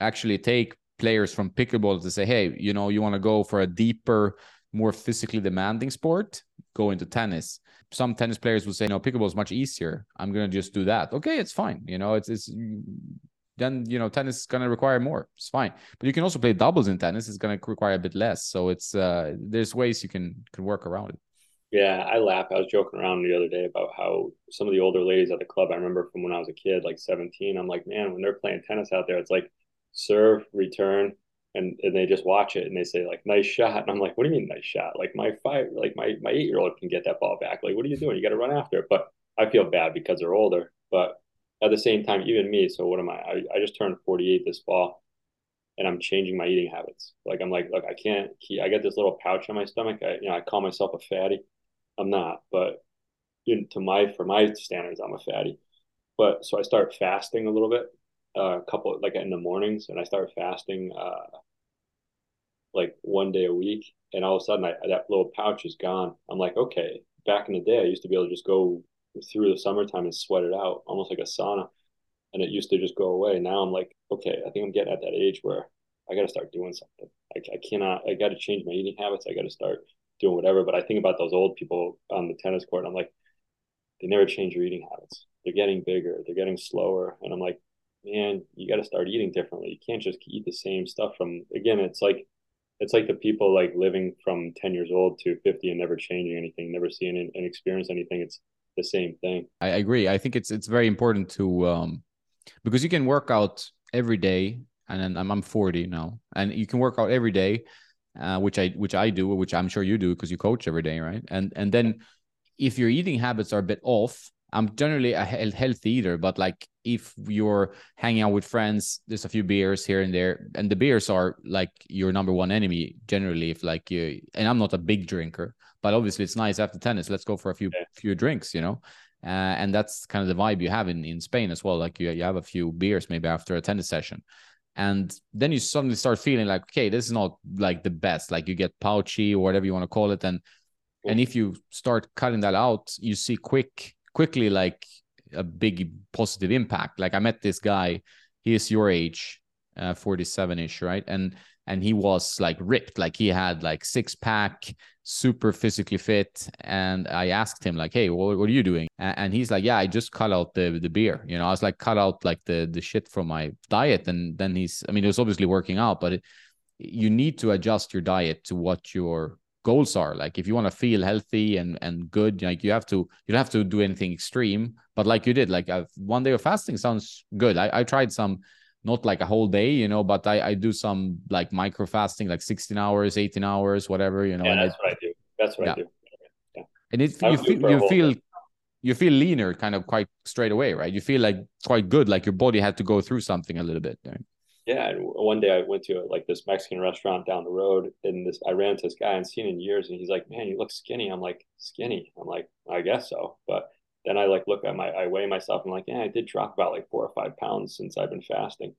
actually take players from pickleball to say, hey, you know, you want to go for a deeper, more physically demanding sport, go into tennis. Some tennis players will say, no, pickleball is much easier. I'm gonna just do that. Okay, it's fine. You know, it's it's then you know tennis is going to require more it's fine but you can also play doubles in tennis it's going to require a bit less so it's uh there's ways you can can work around it yeah i laugh i was joking around the other day about how some of the older ladies at the club i remember from when i was a kid like 17 i'm like man when they're playing tennis out there it's like serve return and, and they just watch it and they say like nice shot and i'm like what do you mean nice shot like my five like my my eight year old can get that ball back like what are you doing you got to run after it but i feel bad because they're older but at the same time, even me. So what am I? I, I just turned 48 this fall and I'm changing my eating habits. Like I'm like, look, I can't keep, I get this little pouch on my stomach. I, you know, I call myself a fatty. I'm not, but to my, for my standards, I'm a fatty. But so I start fasting a little bit, uh, a couple, like in the mornings and I start fasting, uh, like one day a week. And all of a sudden I, that little pouch is gone. I'm like, okay, back in the day, I used to be able to just go through the summertime and sweat it out, almost like a sauna. And it used to just go away. Now I'm like, okay, I think I'm getting at that age where I got to start doing something. I, I cannot, I got to change my eating habits. I got to start doing whatever. But I think about those old people on the tennis court. I'm like, they never change your eating habits. They're getting bigger, they're getting slower. And I'm like, man, you got to start eating differently. You can't just eat the same stuff from, again, it's like, it's like the people like living from 10 years old to 50 and never changing anything, never seeing and experience anything. It's, the same thing. I agree. I think it's it's very important to um because you can work out every day and I'm, I'm 40 now and you can work out every day uh, which I which I do which I'm sure you do because you coach every day right and and then if your eating habits are a bit off I'm generally a healthy eater but like if you're hanging out with friends there's a few beers here and there and the beers are like your number one enemy generally if like you and I'm not a big drinker but obviously, it's nice after tennis. Let's go for a few yeah. few drinks, you know. Uh, and that's kind of the vibe you have in, in Spain as well. Like you, you have a few beers maybe after a tennis session. And then you suddenly start feeling like, okay, this is not like the best. Like you get pouchy or whatever you want to call it. And and if you start cutting that out, you see quick quickly like a big positive impact. Like I met this guy, he is your age, uh, 47-ish, right? And and he was like ripped. Like he had like six pack super physically fit. And i asked him like hey what, what are you doing? And he's like yeah i just cut out the the beer. You know i was like cut out like the the shit from my diet. And then he's i mean it was obviously working out but it, you need to adjust your diet to what your goals are. Like if you want to feel healthy and and good like you have to you don't have to do anything extreme but like you did like I've, one day of fasting sounds good. I, I tried some not like a whole day, you know, but I, I do some like micro fasting, like 16 hours, 18 hours, whatever, you know. Yeah, that's I, what I do. That's what yeah. I do. Yeah. And it, you feel, you feel, you feel leaner kind of quite straight away, right? You feel like quite good, like your body had to go through something a little bit. Right? Yeah. And one day I went to like this Mexican restaurant down the road and this, I ran to this guy and seen in years and he's like, man, you look skinny. I'm like, skinny. I'm like, I guess so. But then I like look at my, I weigh myself. I'm like, yeah, I did drop about like four or five pounds since I've been fasting.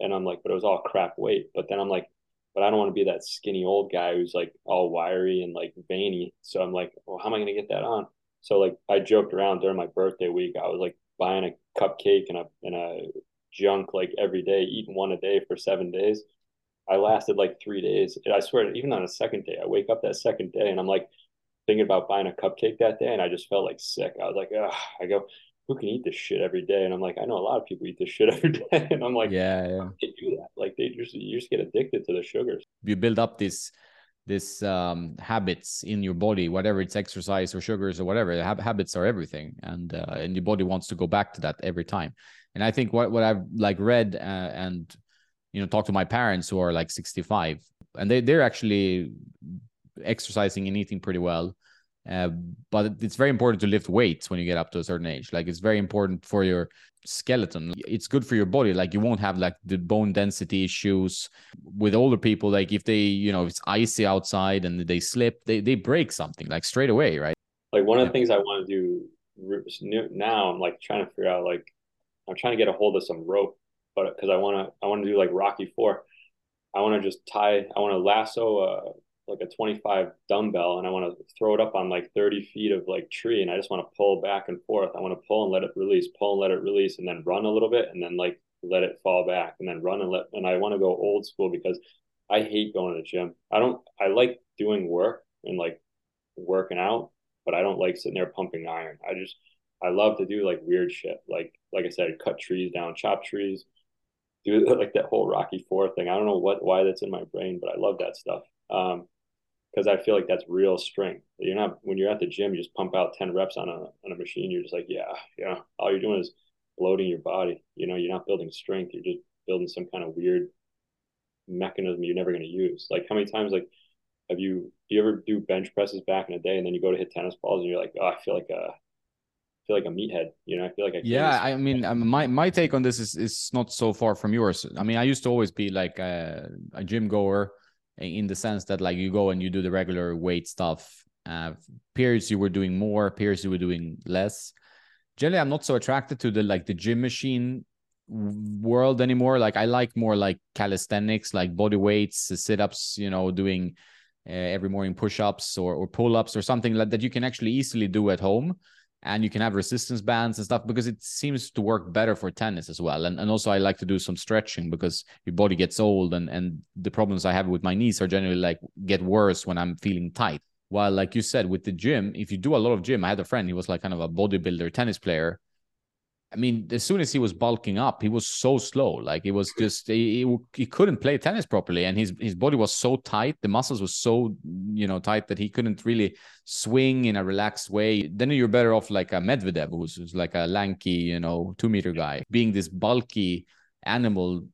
And I'm like, but it was all crap weight. But then I'm like, but I don't want to be that skinny old guy who's like all wiry and like veiny. So I'm like, well, how am I going to get that on? So like I joked around during my birthday week. I was like buying a cupcake and a and a junk like every day, eating one a day for seven days. I lasted like three days. And I swear, even on a second day, I wake up that second day and I'm like thinking about buying a cupcake that day, and I just felt like sick. I was like, Ugh. I go, who can eat this shit every day? And I'm like, I know a lot of people eat this shit every day, and I'm like, yeah, yeah, they do that. Like they just you just get addicted to the sugars. You build up this this um, habits in your body, whatever it's exercise or sugars or whatever. habits are everything, and uh, and your body wants to go back to that every time. And I think what what I've like read uh, and you know talk to my parents who are like 65, and they they're actually exercising and eating pretty well. Uh, but it's very important to lift weights when you get up to a certain age. Like it's very important for your skeleton. It's good for your body. Like you won't have like the bone density issues with older people. Like if they, you know, it's icy outside and they slip, they they break something like straight away, right? Like one of the things I want to do now, I'm like trying to figure out like I'm trying to get a hold of some rope, but because I want to I want to do like Rocky Four. I want to just tie. I want to lasso a like a 25 dumbbell and I want to throw it up on like 30 feet of like tree and I just want to pull back and forth. I want to pull and let it release, pull and let it release, and then run a little bit and then like let it fall back and then run and let and I want to go old school because I hate going to the gym. I don't I like doing work and like working out, but I don't like sitting there pumping iron. I just I love to do like weird shit. Like like I said, cut trees down, chop trees, do like that whole Rocky Four thing. I don't know what why that's in my brain, but I love that stuff. Um, because I feel like that's real strength. You're not when you're at the gym, you just pump out ten reps on a on a machine. You're just like, yeah, yeah. All you're doing is bloating your body. You know, you're not building strength. You're just building some kind of weird mechanism you're never going to use. Like how many times like have you do you ever do bench presses back in the day and then you go to hit tennis balls and you're like, oh, I feel like a I feel like a meathead. You know, I feel like I yeah. I mean, my my take on this is is not so far from yours. I mean, I used to always be like a, a gym goer in the sense that like you go and you do the regular weight stuff. Uh, periods you were doing more, periods you were doing less. Generally, I'm not so attracted to the like the gym machine world anymore. Like I like more like calisthenics, like body weights, sit ups. You know, doing uh, every morning push ups or or pull ups or something like that you can actually easily do at home and you can have resistance bands and stuff because it seems to work better for tennis as well. And and also I like to do some stretching because your body gets old and and the problems I have with my knees are generally like get worse when I'm feeling tight. While like you said with the gym, if you do a lot of gym, I had a friend, he was like kind of a bodybuilder tennis player I mean, as soon as he was bulking up, he was so slow. Like it was just he, he couldn't play tennis properly, and his his body was so tight, the muscles were so you know tight that he couldn't really swing in a relaxed way. Then you're better off like a Medvedev, who's, who's like a lanky, you know, two meter guy, being this bulky animal.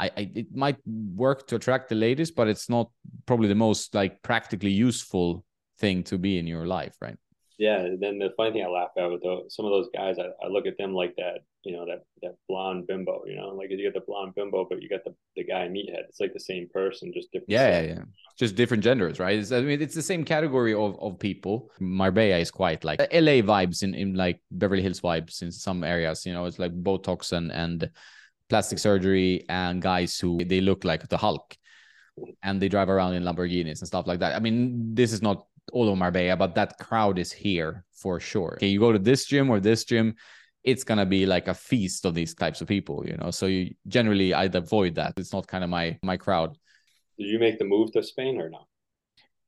I, I it might work to attract the ladies, but it's not probably the most like practically useful thing to be in your life, right? Yeah, then the funny thing I laugh at with those, some of those guys, I, I look at them like that, you know, that that blonde bimbo, you know, like you get the blonde bimbo, but you got the the guy meathead. It's like the same person, just different. Yeah, yeah, yeah, just different genders, right? It's, I mean, it's the same category of of people. Marbella is quite like uh, LA vibes in in like Beverly Hills vibes in some areas. You know, it's like Botox and and plastic surgery and guys who they look like the Hulk mm-hmm. and they drive around in Lamborghinis and stuff like that. I mean, this is not all of Marbella, but that crowd is here for sure. Okay, you go to this gym or this gym, it's gonna be like a feast of these types of people, you know. So you generally I'd avoid that. It's not kind of my my crowd. Did you make the move to Spain or not?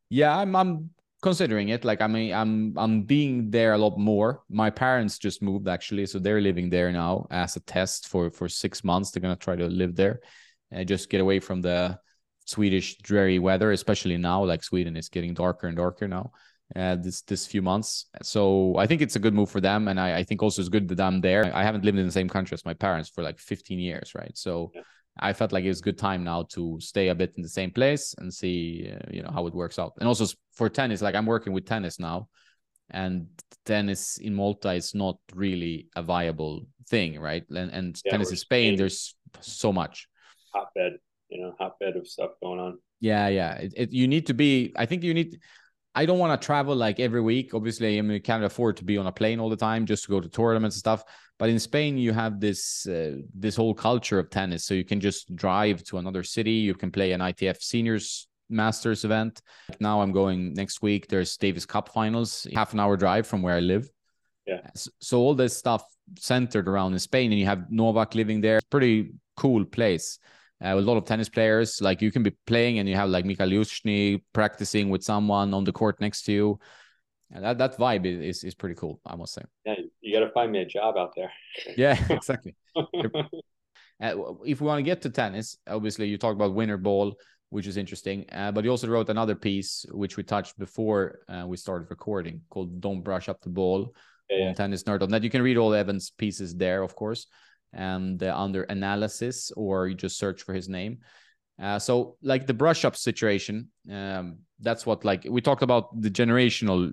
Yeah, I'm I'm considering it. Like I mean, I'm I'm being there a lot more. My parents just moved actually, so they're living there now as a test for for six months. They're gonna try to live there and just get away from the Swedish dreary weather, especially now. Like Sweden is getting darker and darker now. Uh, this this few months, so I think it's a good move for them, and I, I think also it's good that I'm there. I haven't lived in the same country as my parents for like 15 years, right? So yeah. I felt like it was a good time now to stay a bit in the same place and see, uh, you know, how it works out. And also for tennis, like I'm working with tennis now, and tennis in Malta is not really a viable thing, right? And and yeah, tennis in Spain, Spain, there's so much hotbed you know hotbed of stuff going on yeah yeah it, it, you need to be i think you need I don't want to travel like every week. Obviously, I mean, you can't afford to be on a plane all the time just to go to tournaments and stuff. But in Spain, you have this uh, this whole culture of tennis, so you can just drive to another city. You can play an ITF Seniors Masters event. Now I'm going next week. There's Davis Cup finals, half an hour drive from where I live. Yeah. So all this stuff centered around in Spain, and you have Novak living there. Pretty cool place. Uh, a lot of tennis players. Like you can be playing and you have like Mikhail Youzhny practicing with someone on the court next to you. And that that vibe is is pretty cool, I must say. Yeah, you got to find me a job out there. yeah, exactly. uh, if we want to get to tennis, obviously you talk about winter ball, which is interesting. Uh, but you also wrote another piece which we touched before uh, we started recording called "Don't Brush Up the Ball" yeah, on Tennis Nerd.net. You can read all Evan's pieces there, of course and uh, under analysis, or you just search for his name. Uh, so like the brush up situation, um, that's what like we talked about the generational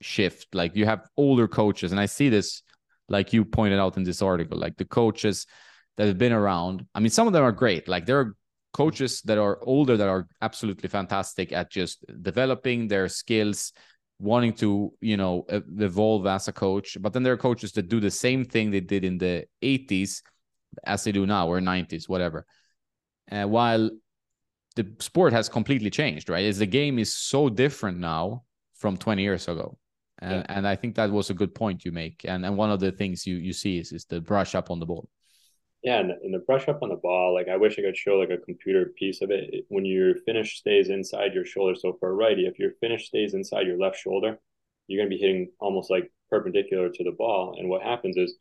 shift. Like you have older coaches, and I see this like you pointed out in this article, like the coaches that have been around. I mean, some of them are great. Like there are coaches that are older that are absolutely fantastic at just developing their skills wanting to you know evolve as a coach but then there are coaches that do the same thing they did in the 80s as they do now or 90s whatever. Uh, while the sport has completely changed right? As the game is so different now from 20 years ago. And, yeah. and i think that was a good point you make. And and one of the things you you see is, is the brush up on the ball yeah, and, and the brush up on the ball, like I wish I could show like a computer piece of it. When your finish stays inside your shoulder, so for a righty, if your finish stays inside your left shoulder, you're gonna be hitting almost like perpendicular to the ball. And what happens is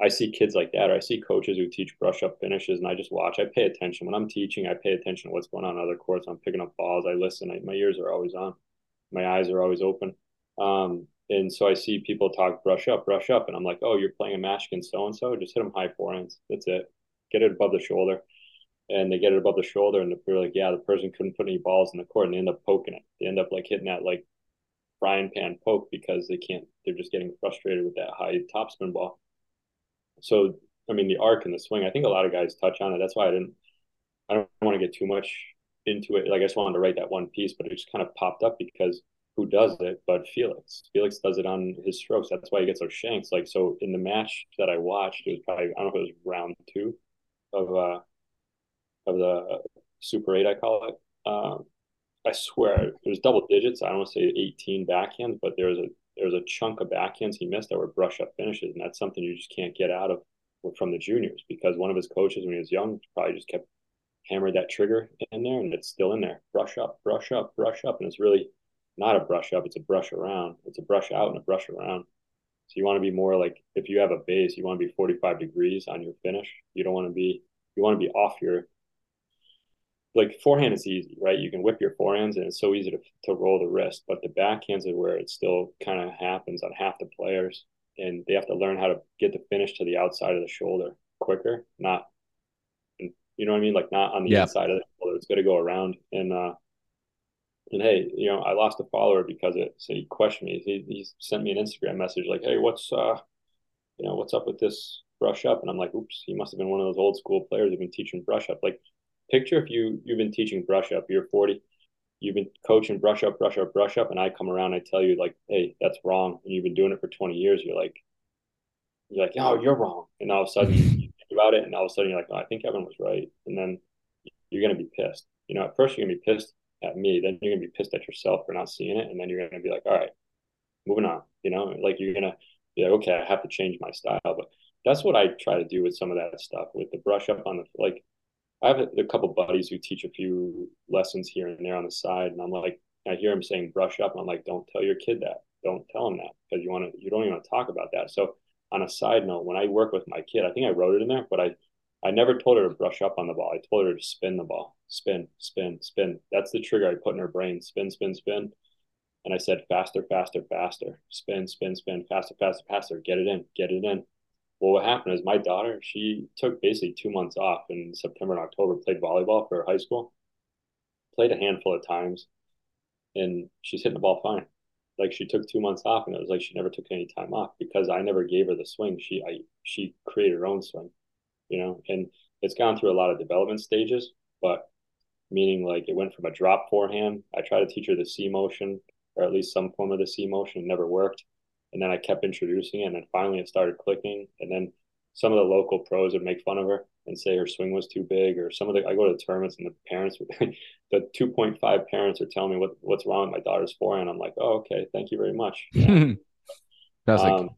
I see kids like that, or I see coaches who teach brush up finishes, and I just watch. I pay attention when I'm teaching. I pay attention to what's going on in other courts. I'm picking up balls. I listen. I, my ears are always on. My eyes are always open. Um, and so I see people talk brush up, brush up, and I'm like, oh, you're playing a match against so and so. Just hit them high forehands. That's it. Get it above the shoulder, and they get it above the shoulder, and they're like, yeah, the person couldn't put any balls in the court, and they end up poking it. They end up like hitting that like frying pan poke because they can't. They're just getting frustrated with that high topspin ball. So I mean, the arc and the swing. I think a lot of guys touch on it. That's why I didn't. I don't want to get too much into it. Like I just wanted to write that one piece, but it just kind of popped up because who does it but Felix. Felix does it on his strokes. That's why he gets those shanks. Like so in the match that I watched, it was probably I don't know if it was round two of uh of the Super Eight, I call it. Um, I swear there's double digits. I don't want to say 18 backhands, but there's a there's a chunk of backhands he missed that were brush up finishes, and that's something you just can't get out of from the juniors because one of his coaches when he was young probably just kept hammered that trigger in there, and it's still in there. Brush up, brush up, brush up, and it's really not a brush up, it's a brush around. It's a brush out and a brush around. So you want to be more like if you have a base, you want to be 45 degrees on your finish. You don't want to be you want to be off your like forehand is easy, right? You can whip your forehands and it's so easy to, to roll the wrist, but the backhands are where it still kind of happens on half the players. And they have to learn how to get the finish to the outside of the shoulder quicker, not, you know what I mean? Like not on the yeah. inside of the shoulder. It's got to go around. And uh, and hey, you know, I lost a follower because it. So he questioned me. He, he sent me an Instagram message like, "Hey, what's uh, you know, what's up with this brush up?" And I'm like, "Oops, he must have been one of those old school players who've been teaching brush up." Like, picture if you you've been teaching brush up, you're 40, you've been coaching brush up, brush up, brush up, and I come around, I tell you like, "Hey, that's wrong," and you've been doing it for 20 years. You're like, you're like, "Oh, you're wrong," and all of a sudden you think about it, and all of a sudden you're like, "Oh, I think Evan was right," and then you're gonna be pissed. You know, at first you're gonna be pissed at me, then you're gonna be pissed at yourself for not seeing it, and then you're gonna be like, all right, moving on. You know, like you're gonna be like, okay, I have to change my style. But that's what I try to do with some of that stuff, with the brush up on the like. I have a, couple buddies who teach a few lessons here and there on the side, and I'm like, I hear him saying brush up, I'm like, don't tell your kid that. Don't tell him that because you want to. You don't even want to talk about that. So on a side note, when I work with my kid, I think I wrote it in there, but I I never told her to brush up on the ball. I told her to spin the ball, spin, spin, spin. That's the trigger I put in her brain. Spin, spin, spin. And I said, faster, faster, faster. Spin, spin, spin, faster, faster, faster. Get it in, get it in. Well, what happened is my daughter, she took basically two months off in September and October, played volleyball for high school, played a handful of times, and she's hitting the ball fine. Like she took two months off, and it was like she never took any time off because I never gave her the swing. She I she created her own swing you know, and it's gone through a lot of development stages, but meaning like it went from a drop forehand. I tried to teach her the C motion or at least some form of the C motion. It never worked. And then I kept introducing it, and then finally it started clicking. And then some of the local pros would make fun of her and say her swing was too big, or some of the I go to the tournaments and the parents, the two point five parents are telling me what what's wrong with my daughter's forehand. I'm like, oh okay, thank you very much. Yeah. um,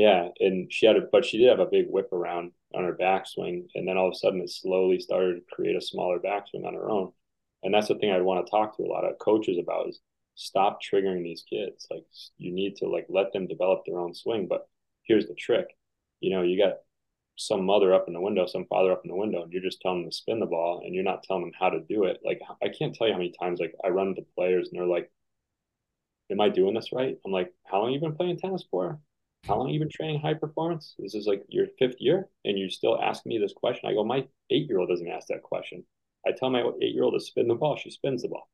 yeah, and she had a, but she did have a big whip around on her backswing, and then all of a sudden it slowly started to create a smaller backswing on her own. And that's the thing I'd want to talk to a lot of coaches about is stop triggering these kids. Like you need to like let them develop their own swing. But here's the trick. You know, you got some mother up in the window, some father up in the window, and you're just telling them to spin the ball and you're not telling them how to do it. Like I can't tell you how many times like I run into players and they're like, Am I doing this right? I'm like, How long have you been playing tennis for? How long you been training high performance? This is like your fifth year and you still ask me this question. I go, My eight year old doesn't ask that question. I tell my eight year old to spin the ball, she spins the ball.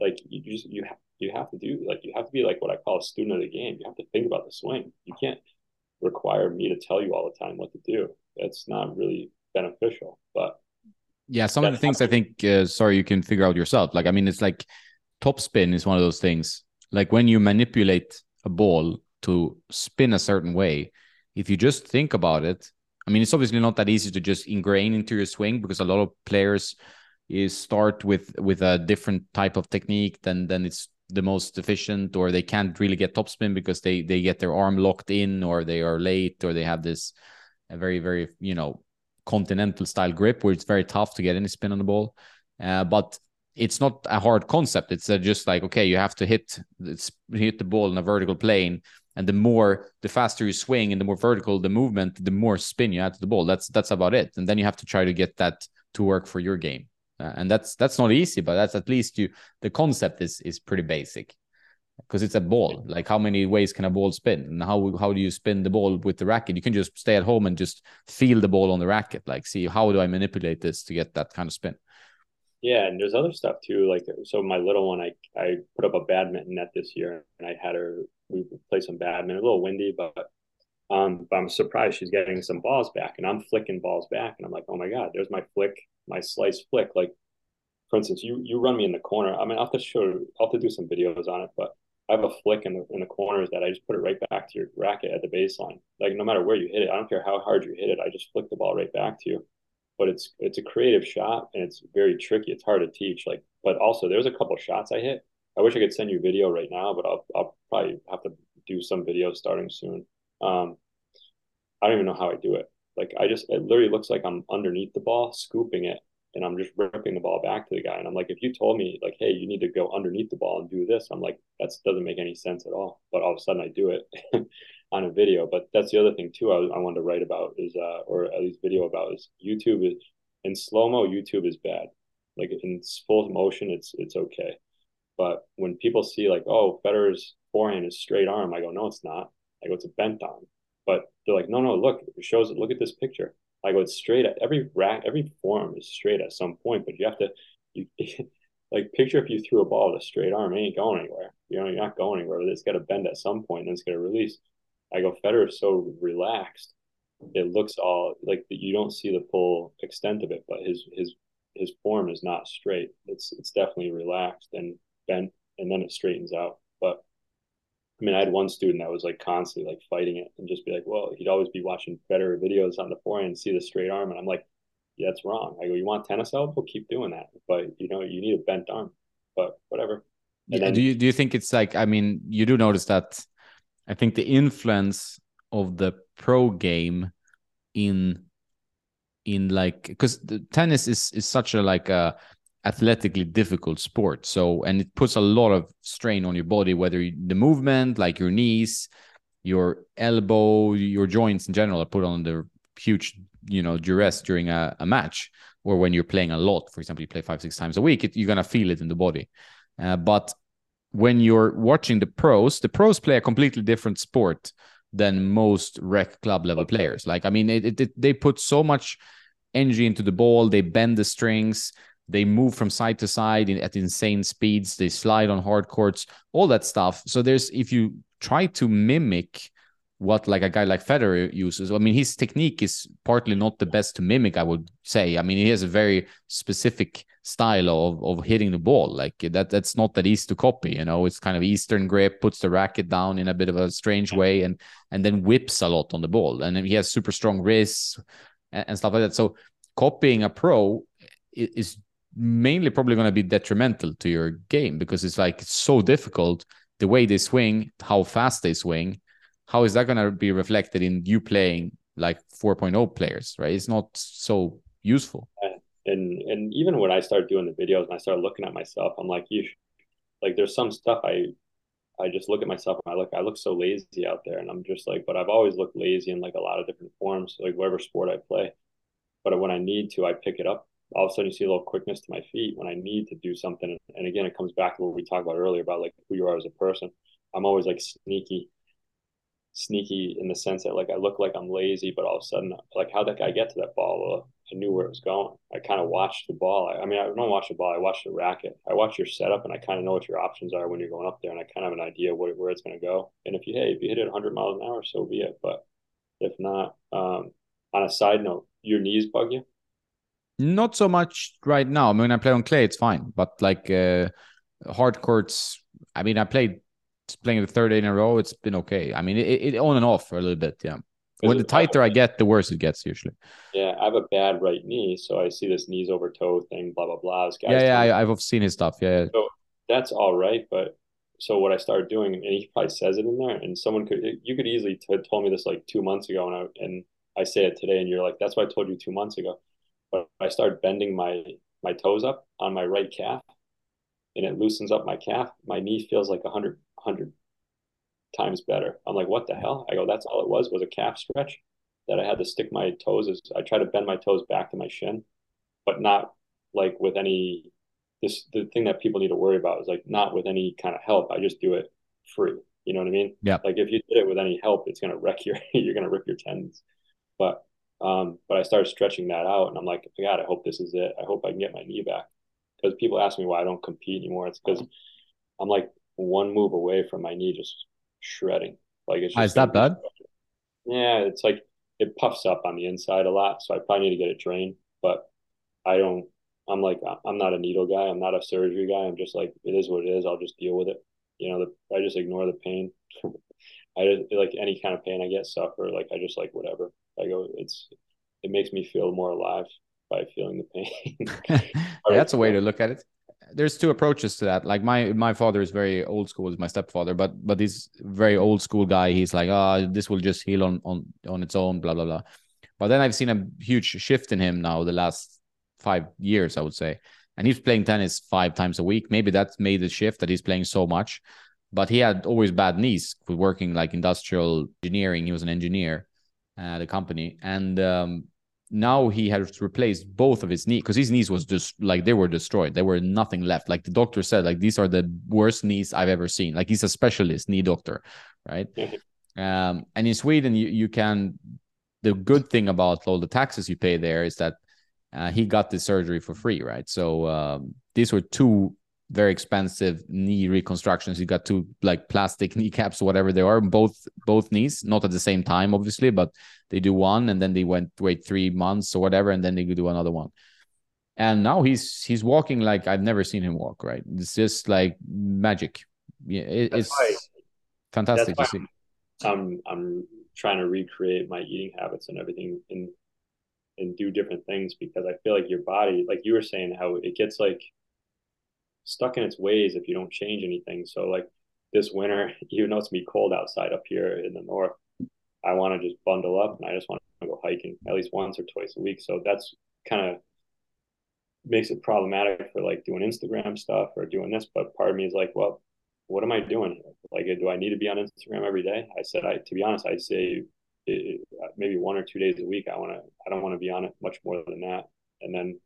Like you just you have you have to do like you have to be like what I call a student of the game. You have to think about the swing. You can't require me to tell you all the time what to do. That's not really beneficial. But yeah, some of the things I think, uh, sorry, you can figure out yourself. Like, I mean, it's like top spin is one of those things. Like when you manipulate a ball to spin a certain way, if you just think about it, I mean, it's obviously not that easy to just ingrain into your swing because a lot of players is start with with a different type of technique than then it's the most efficient or they can't really get topspin because they they get their arm locked in or they are late or they have this a very very you know continental style grip where it's very tough to get any spin on the ball. Uh, but it's not a hard concept. It's uh, just like okay you have to hit hit the ball in a vertical plane and the more the faster you swing and the more vertical the movement the more spin you add to the ball. That's that's about it. And then you have to try to get that to work for your game. Uh, and that's that's not easy but that's at least you the concept is is pretty basic. Because it's a ball. Like how many ways can a ball spin? And how how do you spin the ball with the racket? You can just stay at home and just feel the ball on the racket. Like see how do i manipulate this to get that kind of spin yeah and there's other stuff too like so my little one i i put up a badminton net this year and i had her we play some badminton a little windy but um, but I'm surprised she's getting some balls back, and I'm flicking balls back, and I'm like, oh my god, there's my flick my slice flick. Like, for instance, you you run me in the corner. I mean, I'll have to show, I'll have to do some videos on it, but I have a flick in the in the corners that I just put it right back to your racket at the baseline. Like, no matter where you hit it, I don't care how hard you hit it, I just flick the ball right back to you. But it's it's a creative shot and it's very tricky. It's hard to teach. Like, but also there's a couple shots I hit. I wish I could send you video right now, but I'll I'll probably have to do some videos starting soon. Um, I don't even know how I do it. Like I just it literally looks like I'm underneath the ball, scooping it, and I'm just ripping the ball back to the guy. And I'm like, if you told me like, hey, you need to go underneath the ball and do this, I'm like, that doesn't make any sense at all. But all of a sudden I do it on a video. But that's the other thing too. I, I wanted to write about is, uh, or at least video about is YouTube is in slow mo. YouTube is bad. Like in full motion, it's it's okay. But when people see like, oh, Federer's forehand is straight arm, I go, no, it's not. I go, it's a bent arm. But they're like, no, no, look, it shows it. Look at this picture. I go, it's straight at every rack, every form is straight at some point, but you have to, you like picture if you threw a ball with a straight arm, it ain't going anywhere. You know, you're not going anywhere. It's got to bend at some point, and it's got to release. I go, Federer is so relaxed. It looks all like you don't see the full extent of it, but his his his form is not straight. It's it's definitely relaxed and bent, and then it straightens out. But I mean, I had one student that was like constantly like fighting it and just be like, well, he'd always be watching Federer videos on the forehand and see the straight arm. And I'm like, yeah, that's wrong. I go, you want tennis elbow? Keep doing that. But, you know, you need a bent arm, but whatever. And yeah, then, do you do you think it's like I mean you do notice that I think the influence of the pro game in in like because tennis is is such a like a athletically difficult sport. So, and it puts a lot of strain on your body, whether the movement, like your knees, your elbow, your joints in general, are put on the huge, you know, duress during a, a match or when you're playing a lot. For example, you play five, six times a week, it, you're to feel it in the body. Uh, but when you're watching the pros, the pros play a completely different sport than most rec club level players. Like, I mean, it, it, they put so much energy into the ball, they bend the strings, they move from side to side in, at insane speeds. They slide on hard courts, all that stuff. So there's if you try to mimic what like a guy like Federer uses. I mean, his technique is partly not the best to mimic, I would say. I mean, he has a very specific style of of hitting the ball. Like that that's not that easy to copy, you know. It's kind of eastern grip, puts the racket down in a bit of a strange way and and then whips a lot on the ball. And he has super strong wrists and, and stuff like that. So copying a pro is mainly probably going to be detrimental to your game because it's like it's so difficult the way they swing, how fast they swing how is that going to be reflected in you playing like 4.0 players right? It's not so useful. And and even when i start doing the videos and i start looking at myself i'm like you like there's some stuff i i just look at myself and i look i look so lazy out there. And i'm just like but i've always looked lazy in like a lot of different forms like whatever sport i play. But when i need to i pick it up. All of a sudden you see a little quickness to my feet when i need to do something. And again it comes back to what we talked about earlier about like who you are as a person. I'm always like sneaky sneaky in the sense that like I look like I'm lazy, but all of a sudden, like how that guy get to that ball? Well, I knew where it was going. I kind of watched the ball. I, I, mean, I don't watch the ball. I watch the racket. I watch your setup, and I kind of know what your options are when you're going up there, and I kind of have an idea where, where it's going to go. And if you hey, if you hit it 100 miles an hour, so be it. But if not, um, on a side note, your knees bug you? Not so much right now. I mean, I play on clay, it's fine. But like uh, hard courts, I mean, I played playing the third day in a row, it's been okay. I mean, it, it on and off for a little bit. Yeah. When the tighter I get, the worse it gets usually. Yeah, I have a bad right knee, so I see this knees over toe thing, blah blah blah. yeah, yeah, I, have seen his stuff. Yeah, so that's all right, but so what I started doing, and he probably says it in there, and someone could you could easily t- told me this like two months ago, and I and I say it today, and you're like, that's what I told you two months ago. But I started bending my my toes up on my right calf, and it loosens up my calf. My knee feels like a hundred times better. I'm like, what the hell? I go, that's all it was was a calf stretch that I had to stick my toes. As I try to bend my toes back to my shin, but not like with any. This the thing that people need to worry about is like not with any kind of help. I just do it free. You know what I mean? Yeah. Like if you did it with any help, it's gonna wreck your. you're gonna rip your tendons. But um, but I started stretching that out, and I'm like, God, I hope this is it. I hope I can get my knee back. Because people ask me why I don't compete anymore. It's because I'm like one move away from my knee just shredding. Like it's ah, just is that bad? Yeah, it's like it puffs up on the inside a lot, so I probably need to get it drained. But I don't. I'm like I'm not a needle guy. I'm not a surgery guy. I'm just like it is what it is. I'll just deal with it. You know, the, I just ignore the pain. I just like any kind of pain I get suffer. Like I just like whatever. I go. It's it makes me feel more alive by feeling the pain. That's a way to look at it there's two approaches to that. Like my my father is very old school, is my stepfather, but but he's very old school guy. He's like, ah, oh, this will just heal on on on its own, blah blah blah. But then I've seen a huge shift in him now the last five years, I would say. And he's playing tennis five times a week. Maybe that's made the shift that he's playing so much. But he had always bad knees working like industrial engineering. He was an engineer at the company. And um, now he has replaced both of his knees because his knees was just like they were destroyed. There were nothing left. Like the doctor said, like these are the worst knees I've ever seen. Like he's a specialist knee doctor, right? um, and in Sweden, you you can. The good thing about all the taxes you pay there is that uh, he got the surgery for free, right? So um, these were two very expensive knee reconstructions. You got two like plastic kneecaps, whatever they are, both both knees, not at the same time, obviously, but they do one and then they went wait three months or whatever, and then they could do another one. And now he's he's walking like I've never seen him walk. Right, it's just like magic. Yeah, it, it's why, fantastic to see. I'm I'm trying to recreate my eating habits and everything and and do different things because I feel like your body, like you were saying, how it gets like stuck in its ways if you don't change anything. So like this winter, even though it's gonna be cold outside up here in the north, I want to just bundle up and I just want to go hiking at least once or twice a week. So that's kind of makes it problematic for like doing Instagram stuff or doing this. But part of me is like, well, what am I doing? Like, do I need to be on Instagram every day? I said, I to be honest, I'd say it, maybe one or two days a week. I want to. I don't want to be on it much more than that. And then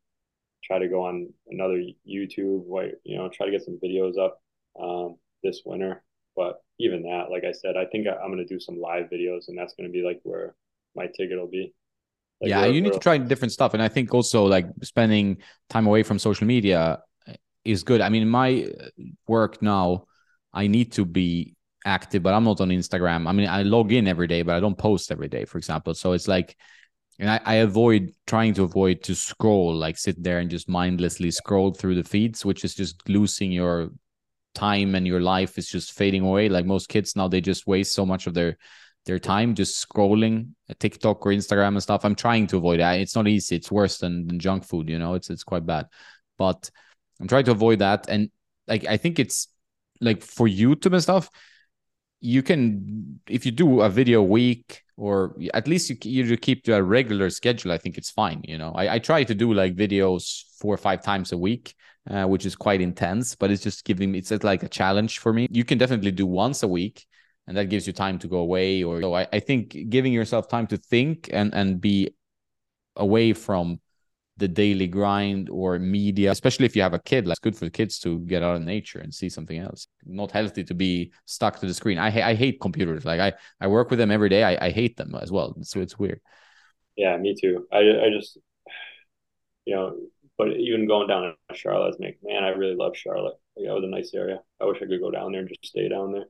try to go on another YouTube, you know, try to get some videos up um, this winter. But even that, like I said, I think I'm going to do some live videos, and that's going to be like where my ticket will be. Like yeah, you need to try different stuff, and I think also like spending time away from social media is good. I mean, my work now, I need to be active, but I'm not on Instagram. I mean, I log in every day, but I don't post every day, for example. So it's like, and I, I avoid trying to avoid to scroll, like sit there and just mindlessly scroll through the feeds, which is just losing your time and your life is just fading away. Like most kids now, they just waste so much of their their time just scrolling uh, TikTok or Instagram and stuff. I'm trying to avoid that. It's not easy. It's worse than, than junk food, you know. It's it's quite bad. But I'm trying to avoid that. And like I think it's like for YouTube and stuff, you can if you do a video week or at least you, you keep to a regular schedule i think it's fine you know. I, I try to do like videos four or five times a week uh, which is quite intense but it's just giving me it's like a challenge for me. You can definitely do once a week and that gives you time to go away or so I, I think giving yourself time to think and and be away from the daily grind or media, especially if you have a kid. Like, it's good for kids to get out in nature and see something else. Not healthy to be stuck to the screen. I I hate computers. Like I I work with them every day. I, I hate them as well. So it's weird. Yeah, me too. I I just you know, but even going down to Charlotte, like man, I really love Charlotte. Like that was a nice area. I wish I could go down there and just stay down there,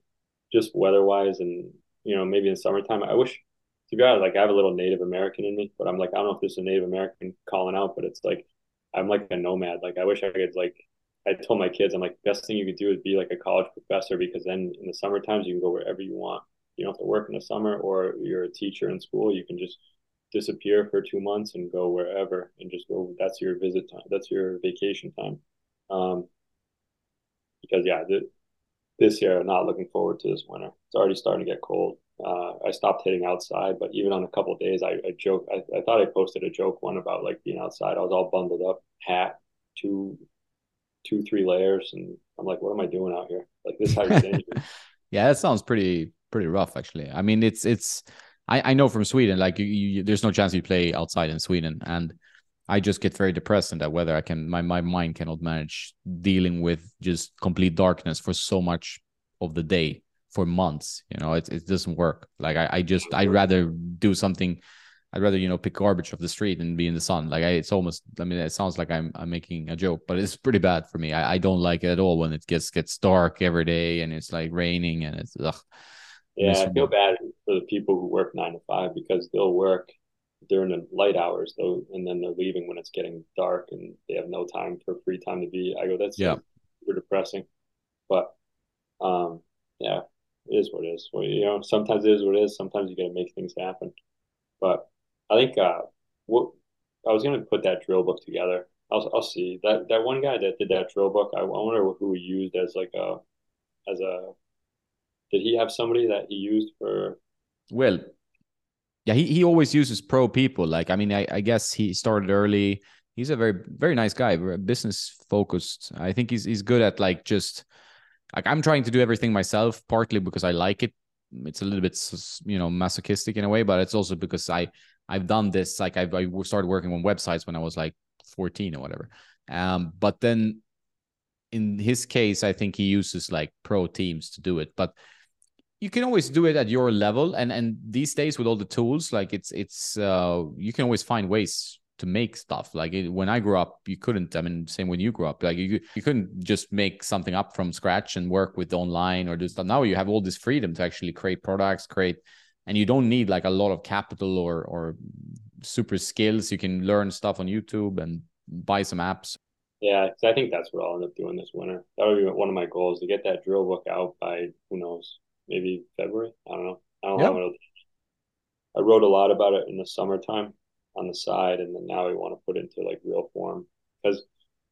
just weather wise, and you know maybe in summertime. I wish to be honest, like I have a little Native American in me, but I'm like, I don't know if this is a Native American calling out, but it's like I'm like a nomad. Like I wish I could like I told my kids, I'm like, best thing you could do is be like a college professor because then in the summer times you can go wherever you want. You don't have to work in the summer or you're a teacher in school. You can just disappear for two months and go wherever and just go. That's your visit time. That's your vacation time. Um, because yeah, th- this year I'm not looking forward to this winter. It's already starting to get cold. Uh, I stopped hitting outside, but even on a couple days, I, I joke. I, I thought I posted a joke one about like being outside. I was all bundled up, hat, two, two, three layers, and I'm like, what am I doing out here? Like this how yeah, that sounds pretty pretty rough actually. I mean, it's it's. I, I know from Sweden, like you, you, there's no chance you play outside in Sweden, and I just get very depressed in that weather. I can my my mind cannot manage dealing with just complete darkness for so much of the day for months. You know, it it doesn't work. Like I, I just I'd rather do something. I'd rather you know pick garbage off the street and be in the sun. Like I, it's almost. I mean, it sounds like I'm I'm making a joke, but it's pretty bad for me. I, I don't like it at all when it gets gets dark every day and it's like raining and it's ugh. Yeah, I feel bad for the people who work nine to five because they'll work during the light hours though, and then they're leaving when it's getting dark and they have no time for free time to be. I go, that's yeah, super depressing. But um, yeah, it is what it is. Well, you know, sometimes it is what it is. Sometimes you got to make things happen. But I think uh, what I was going to put that drill book together. I'll I'll see that that one guy that did that drill book. I, I wonder who he used as like a as a. Did he have somebody that he used for? Well, yeah, he, he always uses pro people. Like, I mean, I, I guess he started early. He's a very very nice guy, business focused. I think he's he's good at like just like I'm trying to do everything myself, partly because I like it. It's a little bit you know masochistic in a way, but it's also because I I've done this. Like I've, I started working on websites when I was like 14 or whatever. Um, but then in his case, I think he uses like pro teams to do it. But you can always do it at your level, and and these days with all the tools, like it's it's uh you can always find ways to make stuff. Like it, when I grew up, you couldn't. I mean, same when you grew up. Like you you couldn't just make something up from scratch and work with online or do stuff. Now you have all this freedom to actually create products, create, and you don't need like a lot of capital or or super skills. You can learn stuff on YouTube and buy some apps. Yeah, I think that's what I'll end up doing this winter. That would be one of my goals to get that drill book out by who knows, maybe February. I don't know. I don't yep. know. I wrote a lot about it in the summertime on the side, and then now we want to put into like real form because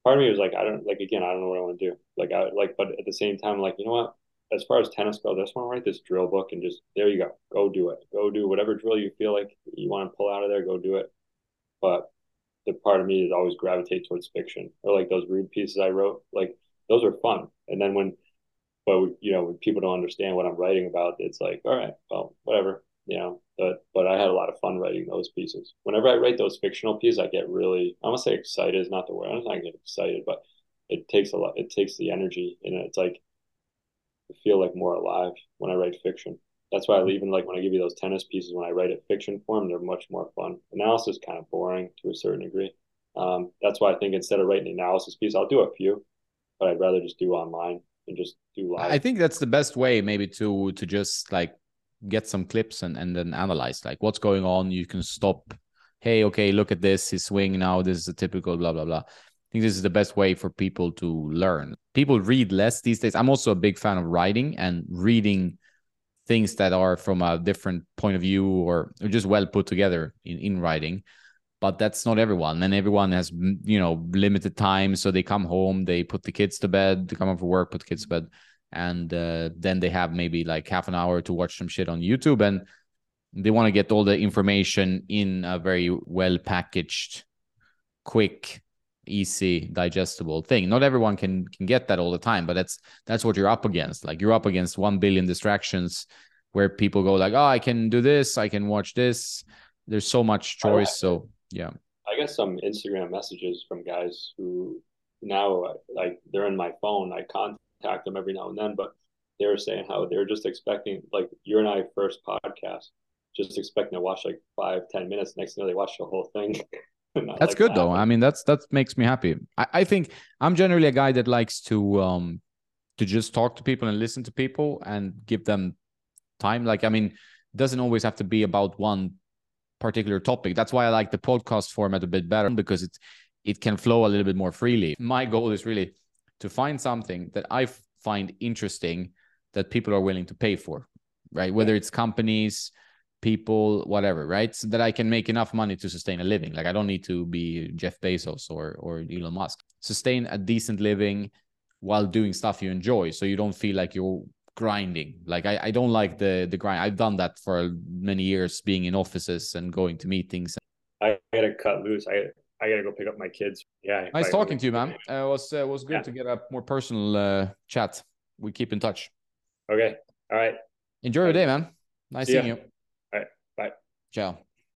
part of me was like, I don't like again, I don't know what I want to do. Like I like, but at the same time, like you know what? As far as tennis goes, I just want to write this drill book and just there you go, go do it, go do whatever drill you feel like you want to pull out of there, go do it. But the part of me is always gravitate towards fiction or like those read pieces I wrote, like those are fun. And then when, but you know, when people don't understand what I'm writing about, it's like, all right, well, whatever, you know, but but I had a lot of fun writing those pieces. Whenever I write those fictional pieces, I get really I want to say excited is not the word. I'm not get excited, but it takes a lot. It takes the energy, and it's like I feel like more alive when I write fiction. That's why I even like when I give you those tennis pieces when I write it fiction form, they're much more fun. Analysis kind of boring to a certain degree. Um, that's why I think instead of writing an analysis piece, I'll do a few, but I'd rather just do online and just do live. I think that's the best way, maybe to to just like get some clips and and then analyze like what's going on. You can stop. Hey, okay, look at this. His swing now. This is a typical blah blah blah. I think this is the best way for people to learn. People read less these days. I'm also a big fan of writing and reading things that are from a different point of view or, just well put together in, in writing but that's not everyone and everyone has you know limited time so they come home they put the kids to bed they come home from work put the kids to bed and uh, then they have maybe like half an hour to watch some shit on youtube and they want to get all the information in a very well packaged quick easy digestible thing not everyone can can get that all the time but that's that's what you're up against like you're up against 1 billion distractions where people go like oh i can do this i can watch this there's so much choice so yeah. I get some Instagram messages from guys who now like they're in my phone. I contact them every now and then, but they were saying how they're just expecting like you and I first podcast, just expecting to watch like five, ten minutes. Next thing you know, they watch the whole thing. that's like good that. though. I mean, that's that makes me happy. I, I think I'm generally a guy that likes to um to just talk to people and listen to people and give them time. Like, I mean, doesn't always have to be about one particular topic. That's why I like the podcast format a bit better because it it can flow a little bit more freely. My goal is really to find something that I find interesting that people are willing to pay for, right? Whether it's companies, people, whatever, right? So that I can make enough money to sustain a living. Like I don't need to be Jeff Bezos or or Elon Musk. Sustain a decent living while doing stuff you enjoy so you don't feel like you're grinding. Like I, I don't like the the grind. I've done that for many years, being in offices and going to meetings. I gotta cut loose. I I gotta go pick up my kids. Yeah. Nice talking to you, man. Uh, it was uh, was good yeah. to get a more personal uh, chat. We keep in touch. Okay. All right. Enjoy your day, man. Nice See seeing ya. you. All right. Bye. Ciao.